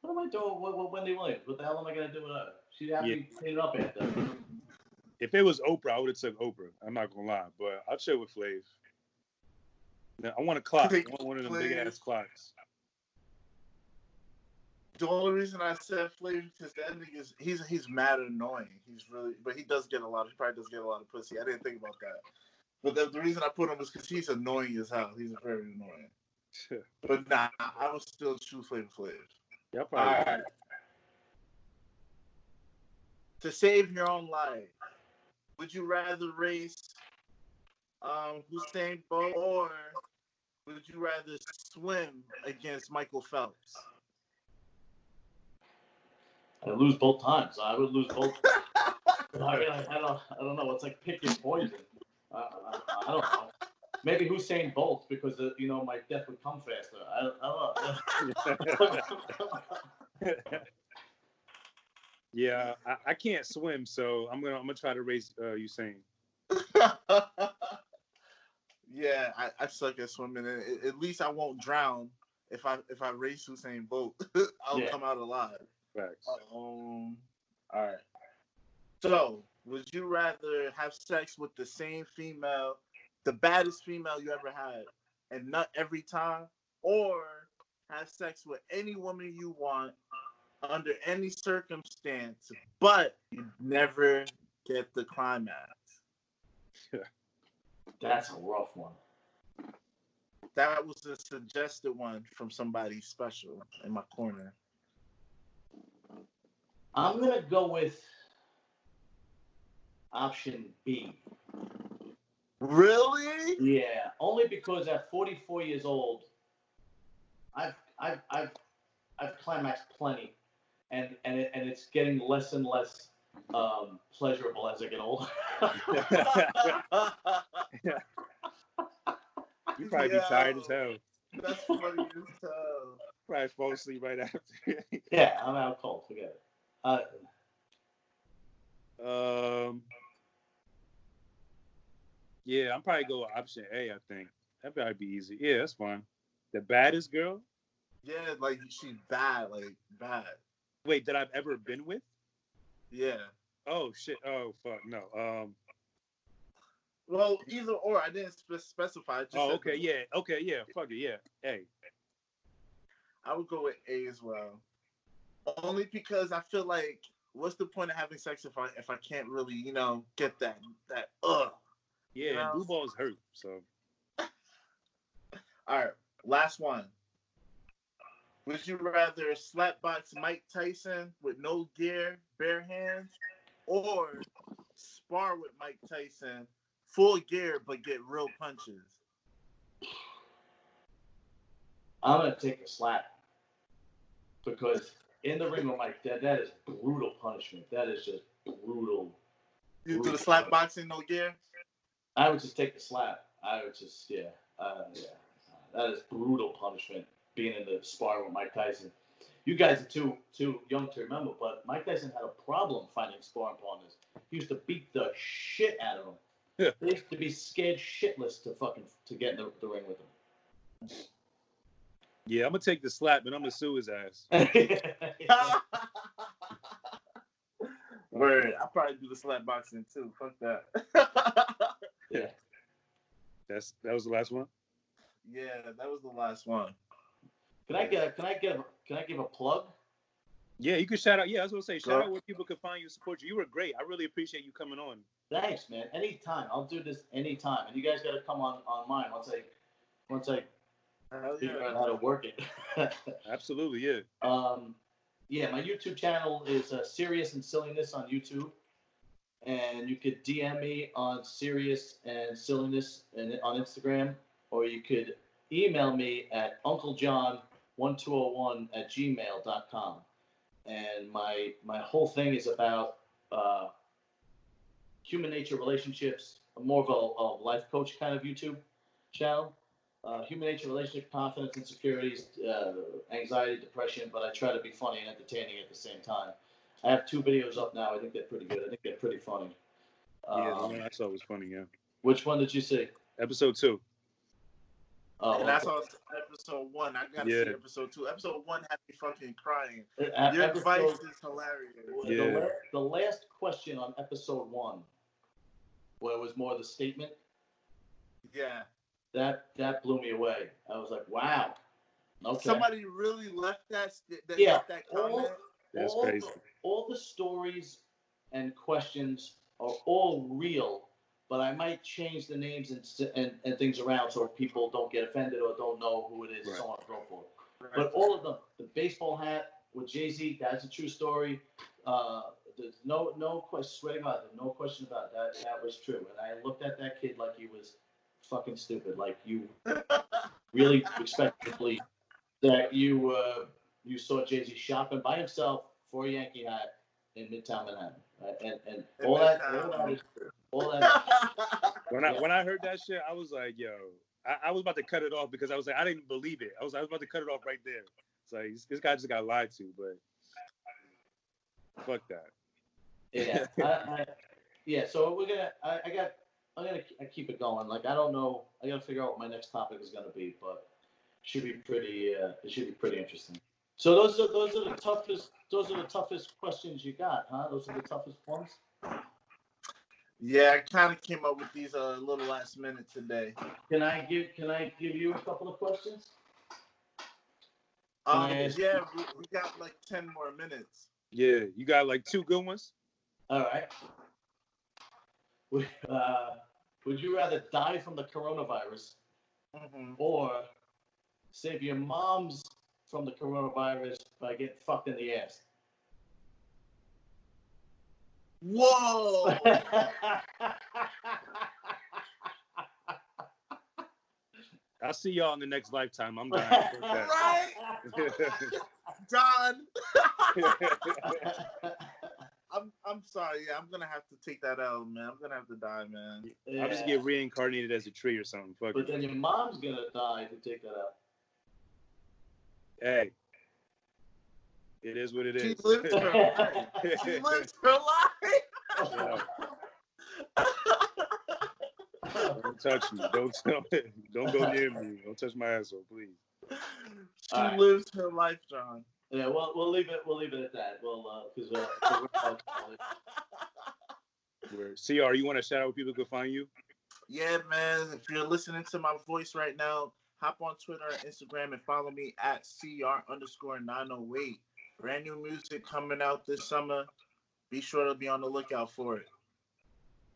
What am I doing with, with Wendy Williams? What the hell am I gonna do with her? She'd have Yeah. to clean up after. If it was Oprah, I would have took Oprah. I'm not gonna lie, but I'll chill with Flav. Now, I want a clock. I want one of them big ass clocks. The only reason I said Flavor because that nigga is he's he's mad and annoying. He's really, but he does get a lot. He probably does get a lot of pussy. I didn't think about that. But the, the reason I put him is because he's annoying as hell. He's very annoying. But nah, I would still choose Flavor Flav. Y'all All probably. right. To save your own life, would you rather race um, Usain Bolt or would you rather swim against Michael Phelps? I lose both times. I would lose both. I, mean, I, I don't. I don't know. It's like picking poison. I, I, I don't know. Maybe Usain Bolt because uh, you know my death would come faster. I, I don't know. yeah, I, I can't swim, so I'm gonna I'm gonna try to race uh, Usain. yeah, I, I suck at swimming. At, at least I won't drown if I if I race Usain Bolt. I'll Yeah. come out alive. Facts. Um. All right. So, would you rather have sex with the same female, the baddest female you ever had, and not every time, or have sex with any woman you want under any circumstance, but you never get the climax? That's a rough one. That was a suggested one from somebody special in my corner. I'm gonna go with option B. Really? Yeah, only because at 44 years old, I've I've I've I've climaxed plenty, and and it, and it's getting less and less um, pleasurable as I get older. You probably be tired as hell. That's funny as hell. Probably fall asleep right after. yeah, I'm out cold. Forget it. Uh, um. Yeah, I'm probably go with option A. I think that probably be easy. Yeah, that's fine. The baddest girl. Yeah, like she's bad, like bad. Wait, that I've ever been with? Yeah. Oh shit. Oh fuck no. Um. Well, either or. I didn't spe- specify. Oh okay. Yeah. Okay. Yeah. Fuck it. Yeah. Hey. I would go with A as well. Only because I feel like, what's the point of having sex if I if I can't really, you know, get that that ugh. Yeah. Yeah. Blue balls hurt. So. All right, last one. Would you rather slapbox Mike Tyson with no gear, bare hands, or spar with Mike Tyson full gear but get real punches? I'm gonna take a slap because in the ring with Mike, that that is brutal punishment. That is just brutal. You do the slap boxing no gear? I would just take the slap. I would just yeah, uh, yeah. That is brutal punishment. Being in the spar with Mike Tyson. You guys are too too young to remember, but Mike Tyson had a problem finding sparring partners. He used to beat the shit out of them. Yeah. They used to be scared shitless to fucking to get in the, the ring with him. Yeah, I'm gonna take the slap, and I'm gonna sue his ass. Word. I probably do the slap boxing too. Fuck that. yeah. That's that was the last one. yeah, that was the last one. Can I get a, can I get a, can I give a plug? Yeah, you can shout out. Yeah, I was gonna say shout Go. out where people can find you, support you. You were great. I really appreciate you coming on. Thanks, man. Anytime. I'll do this anytime. And you guys gotta come on on mine once I once I Hell figure yeah. out how to work it. Absolutely, yeah. um, yeah, my YouTube channel is uh, Serious and Silliness on YouTube, and you could DM me on Serious and Silliness and on Instagram, or you could email me at UncleJohn1201 at gmail.com. And my my whole thing is about uh, human nature, relationships, more of a, a life coach kind of YouTube channel uh, human nature, relationship, confidence, insecurities, uh, anxiety, depression, but I try to be funny and entertaining at the same time. I have two videos up now. I think they're pretty good. I think they're pretty funny. Yeah, the Um, one I saw was funny. Yeah, which one did you see? episode two. Oh, and that's okay. on episode one. I gotta Yeah. see episode two. Episode one had me fucking crying. Uh, Your episode- advice is hilarious. the, Yeah. la- the last question on episode one, where it was more of the statement, Yeah. that that blew me away. I was like, wow. Okay. Somebody really left that st- that, Yeah. left that comment. That's all crazy. The, all the stories and questions are all real, but I might change the names and, s- and, and things around so people don't get offended or don't know who it is, so on and so forth. But all of them, the baseball hat with Jay Z, that's a true story. Uh, there's no no question. Swear to God, there's no question about that. That was true. And I looked at that kid like he was fucking stupid. Like you, really expect to believe that you uh, you saw Jay Z shopping by himself for a Yankee hat in Midtown Manhattan, right? and and In all that, all that, is true. All that. When I when I heard that shit, I was like, yo, I, I was about to cut it off because I was like, I didn't believe it. I was I was about to cut it off right there. It's like this, this guy just got lied to, but fuck that. Yeah, I, I, yeah. So we're gonna. I, I got. I'm gonna I keep it going. Like I don't know. I gotta figure out what my next topic is gonna be, but should be pretty. Uh, it should be pretty interesting. So those are those are the toughest. Those are the toughest questions you got, huh? Those are the toughest ones. Yeah, I kind of came up with these uh, a little last minute today. Can I give Can I give you a couple of questions? Um, yeah, we, we got like ten more minutes. Yeah, you got like two good ones. All right. Would, uh, would you rather die from the coronavirus hmm or save your mom's from the coronavirus by getting fucked in the ass? Whoa! I'll see y'all in the next lifetime. I'm dying. Fuck right, Don. I'm I'm sorry. Yeah, I'm gonna have to take that out, man. I'm gonna have to die, man. I'll just get reincarnated as a tree or something. Fuck But it. then your mom's gonna die if you take that out. Hey, it is what it She is. lived her life. She lived her life. Don't touch me. Don't don't go near me. Don't touch my asshole, please. she All right. lived her life, John. Yeah, well, we'll leave it. We'll leave it at that. We'll, uh, because uh, 'cause we're about to- CR, you want to shout out where people can find you? Yeah, man. If you're listening to my voice right now, hop on Twitter and Instagram and follow me at CR underscore 908. Brand new music coming out this summer. Be sure to be on the lookout for it.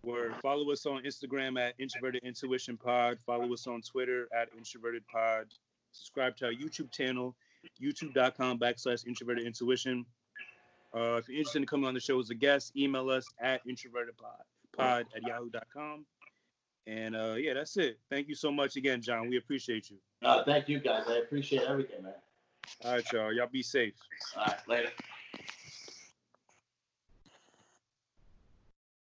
Where follow us on Instagram at Introverted Intuition Pod. Follow us on Twitter at Introverted Pod. Subscribe to our YouTube channel, youtube.com backslash introverted intuition. Uh, if you're interested in coming on the show as a guest, email us at introvertedpod pod at yahoo.com. And uh, yeah, that's it. Thank you so much again, John. We appreciate you. Uh, thank you guys. I appreciate everything, man. All right, y'all. Y'all be safe. All right, later.